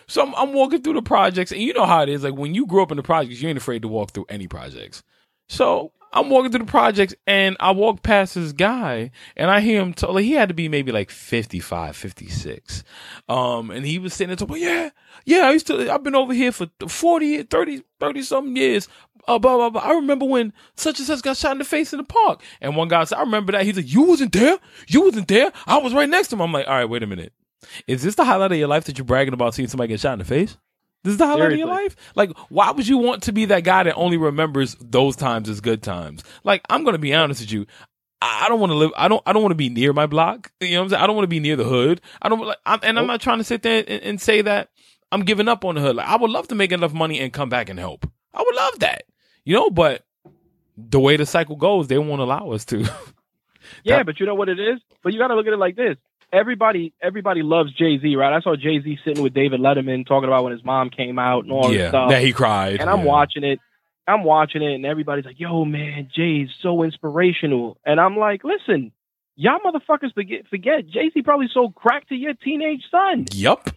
So I'm, I'm walking through the projects, and you know how it is. Like when you grow up in the projects, you ain't afraid to walk through any projects. So I'm walking through the projects, and I walk past this guy, and I hear him. T- like he had to be maybe like 55, 56. Um, and he was sitting there talking, yeah, yeah, I used to. I've been over here for 40, 30, 30 something years. Uh, blah, blah, blah. I remember when such and such got shot in the face in the park. And one guy said, I remember that. He's like, You wasn't there? You wasn't there? I was right next to him. I'm like, All right, wait a minute. Is this the highlight of your life that you're bragging about seeing somebody get shot in the face? This is the highlight of your life? Like, why would you want to be that guy that only remembers those times as good times? Like, I'm gonna be honest with you. I I don't want to live. I don't. I don't want to be near my block. You know what I'm saying? I don't want to be near the hood. I don't like. I'm, and I'm not trying to sit there and, and say that I'm giving up on the hood. Like, I would love to make enough money and come back and help. I would love that. You know, but the way the cycle goes, they won't allow us to. [LAUGHS] Yeah, That- but you know what it is. But you got to look at it like this. Everybody, everybody loves Jay Z, right? I saw Jay Z sitting with David Letterman talking about when his mom came out and all yeah, stuff. that he cried. and I'm yeah. watching it. I'm watching it, and everybody's like, "Yo, man, Jay's so inspirational." And I'm like, "Listen, y'all motherfuckers forget, forget Jay Z probably sold crack to your teenage son. Yup.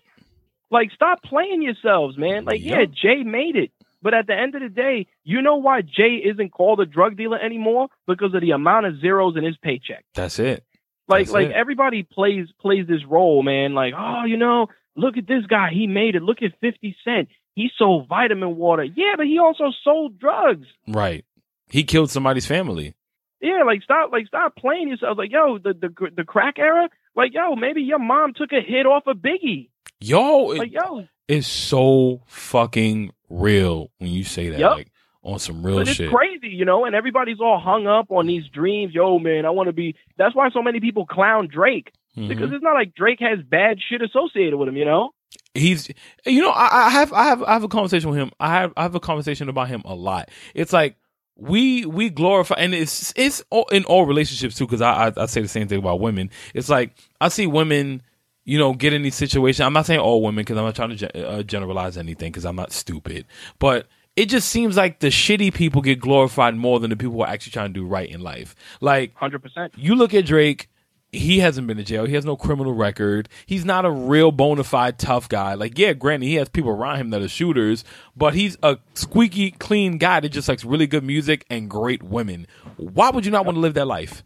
Like, stop playing yourselves, man. Like, yeah, Jay made it, but at the end of the day, you know why Jay isn't called a drug dealer anymore? Because of the amount of zeros in his paycheck. That's it. Like, That's like it. everybody plays plays this role, man. Like, oh, you know, look at this guy, he made it. Look at Fifty Cent, he sold vitamin water. Yeah, but he also sold drugs. Right. He killed somebody's family. Yeah, like stop, like stop playing yourself. Like, yo, the the the crack era. Like, yo, maybe your mom took a hit off of Biggie. Yo, Like, yo, it's so fucking real when you say that. Yep. Like on some real but it's shit. crazy, you know. And everybody's all hung up on these dreams. Yo, man, I want to be. That's why so many people clown Drake Mhm. because it's not like Drake has bad shit associated with him, you know. he's you know I, I have I have I have a conversation with him. I have I have a conversation about him a lot. It's like we we glorify and it's it's all, in all relationships too because I, I I say the same thing about women. It's like I see women. You know, get in these situations. I'm not saying all women because I'm not trying to ge- uh, generalize anything because I'm not stupid. But it just seems like the shitty people get glorified more than the people who are actually trying to do right in life. Like Hundred percent. you look at Drake, he hasn't been to jail. He has no criminal record. He's not a real bona fide tough guy. Like, yeah, granted, he has people around him that are shooters, but he's a squeaky clean guy that just likes really good music and great women. Why would you not want to live that life?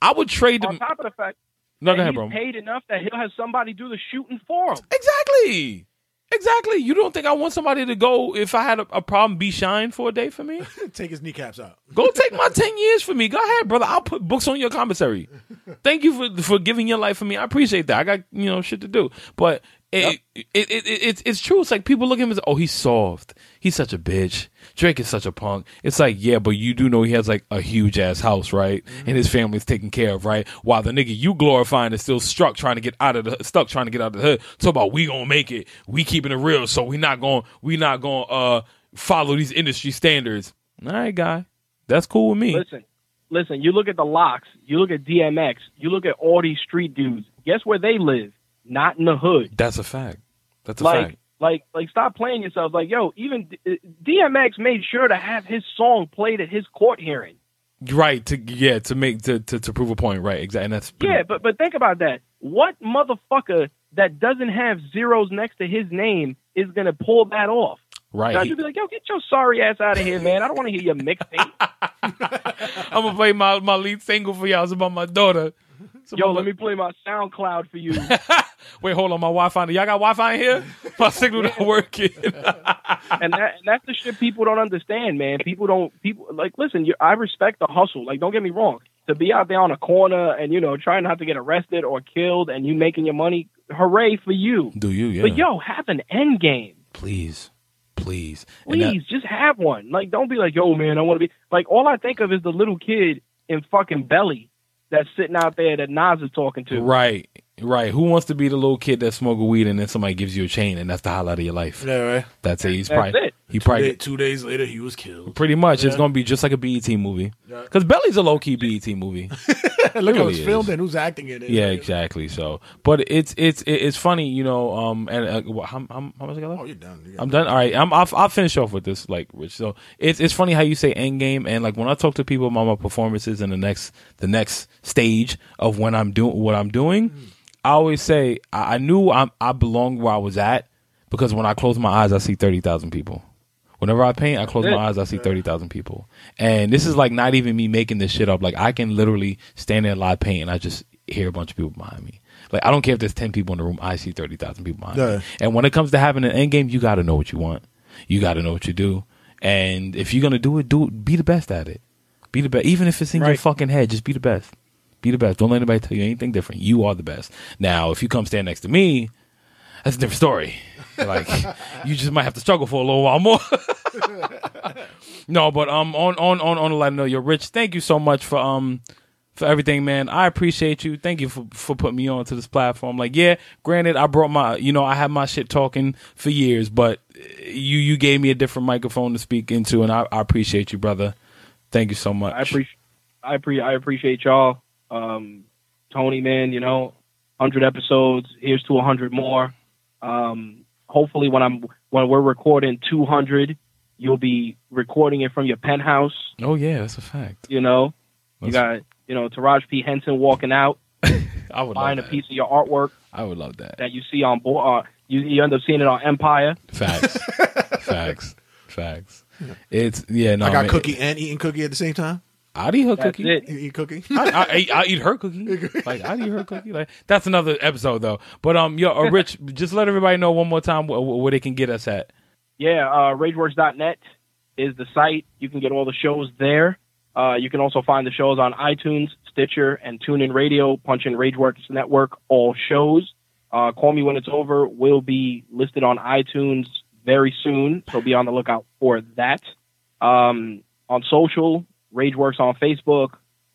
I would trade On them. top of the fact No, go that ahead, he's bro. paid enough that he'll have somebody do the shooting for him. Exactly. Exactly. You don't think I want somebody to go if I had a, a problem be shine for a day for me? [LAUGHS] Take his kneecaps out. Go take my [LAUGHS] 10 years for me. Go ahead, brother. I'll put books on your commissary. Thank you for for giving your life for me. I appreciate that. I got, you know, shit to do. But it, it, it, it, it's it's true. It's like people look at him as, oh, he's soft. He's such a bitch. Drake is such a punk. It's like, yeah, but you do know he has like a huge ass house, right? And his family's taken care of, right? While the nigga you glorifying is still struck trying to get out of the stuck trying to get out of the hood. Talk about we gonna make it. We keeping it real, so we not going we not gonna uh follow these industry standards. All right, guy. That's cool with me. Listen, listen. You look at the LOX. You look at DMX. You look at all these street dudes. Guess where they live? Not in the hood. That's a fact. That's a like, fact. like, like, stop playing yourself. Like, yo, even DMX uh, made sure to have his song played at his court hearing. Right. To yeah, to make to, to, to prove a point. Right. Exactly. And that's pretty- Yeah, but but think about that. What motherfucker that doesn't have zeros next to his name is gonna pull that off? right. Now you'd be like, yo, get your sorry ass out of here, man. I don't want to hear your mixtape. [LAUGHS] I'm gonna play my, my lead single for y'all. It's about my daughter. It's Yo, let me play my SoundCloud for you. [LAUGHS] Wait, hold on. My Wi-Fi. Y'all got Wi-Fi in here? [LAUGHS] My signal not working. [LAUGHS] and that and that's the shit people don't understand, man. People don't people like listen. You, I respect the hustle. Like, don't get me wrong. To be out there on a corner and you know trying not to get arrested or killed, and you making your money, hooray for you. Do you? Yeah. But yo, have an end game. please, please, And that- Please, just have one. Like, don't be like, yo, man, I want to be like. All I think of is the little kid in fucking Belly that's sitting out there that Nas is talking to. right. Right. Who wants to be the little kid that smoke weed and then somebody gives you a chain and that's the highlight of your life? Yeah, right. That's it. He's That's probably it. He Two, probably day- two days later, he was killed. pretty much it's gonna be just like a BET movie. Yeah. Because Belly's a low key BET movie. [LAUGHS] Look really is. filmed and who's acting in it. yeah, exactly. So, but it's it's it's funny, you know. Um, and uh, what, how, how, how much I got left? Oh, you're done. You got- I'm done. All right, I'm. I'll, I'll finish off with this, like Rich. So it's it's funny how you say end game, and like when I talk to people about my performances in the next the next stage of when I'm doing what I'm doing, I always say I, I knew I'm, I belonged where I was at because when I close my eyes, I see thirty thousand people. Whenever I paint, I close my eyes, I see thirty thousand people, and this is like not even me making this shit up. Like I can literally stand in there live paint, and I just hear a bunch of people behind me. Like I don't care if there's ten people in the room, I see thirty thousand people behind Yeah. me. And when it comes to having an end game, you got to know what you want. You got to know what you do. And if you're gonna do it, do it. Be the best at it. Be the best, even if it's in your fucking head. Just be the best. Be the best. Don't let anybody tell you anything different. You are the best. Now, if you come stand next to me, that's a different story. Like you just might have to struggle for a little while more. [LAUGHS] no, but um, on on on on a lighter note, you're rich. Thank you so much for um for everything, man. I appreciate you. Thank you for for putting me on to this platform. Like, yeah, granted, I brought my, you know, I had my shit talking for years, but you you gave me a different microphone to speak into, and I, I appreciate you, brother. Thank you so much. I appreciate I appreciate I appreciate y'all. Um, Tony, man, you know, hundred episodes. Here's to hundred more. Um, hopefully, when I'm when we're recording two hundred, you'll be recording it from your penthouse. Oh yeah, that's a fact. You know, you got you know Taraji P Henson walking out, [LAUGHS] I would buying a love that. piece of your artwork I would love that. that you see on board. Uh, you you end up seeing it on Empire. Facts. [LAUGHS] Facts. Facts. It's yeah. No, I got man, cookie and eating cookie at the same time. I'd eat her That's cookie. it. You eat cookie. I, I, I, I eat her cookie. [LAUGHS] Like I eat her cookie. Like that's another episode though. But um, yo, uh, Rich, [LAUGHS] just let everybody know one more time where, where they can get us at. Yeah, uh, RageWorks.net is the site. You can get all the shows there. Uh, you can also find the shows on iTunes, Stitcher, and TuneIn Radio. Punch in RageWorks Network, all shows. Uh, Call Me When It's Over will be listed on iTunes very soon, so be on the lookout for that. Um, on social, RageWorks on Facebook,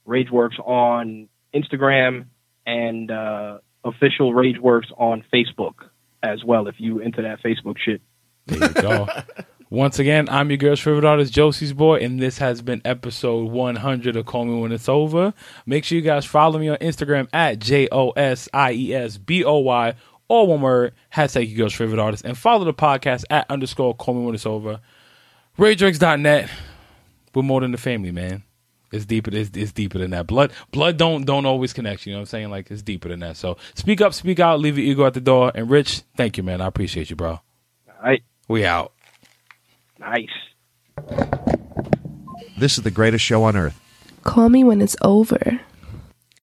RageWorks on Instagram, and uh, official RageWorks on Facebook as well. If you into that Facebook shit. There you go. [LAUGHS] Once again, I'm your girl's favorite artist, Josiesboy, and this has been episode 100 of Call Me When It's Over. Make sure you guys follow me on Instagram at J O S I E S B O Y, all one word, hashtag your girl's favorite artist, and follow the podcast at underscore Call Me When It's Over. RageWorks.net. We're more than the family, man. It's deeper. It's, it's deeper than that. Blood, blood don't don't always connect. You know what I'm saying? Like it's deeper than that. So speak up, speak out, leave your ego at the door. And Rich, thank you, man. I appreciate you, bro. All right. We out. Nice. This is the greatest show on earth. Call me when it's over.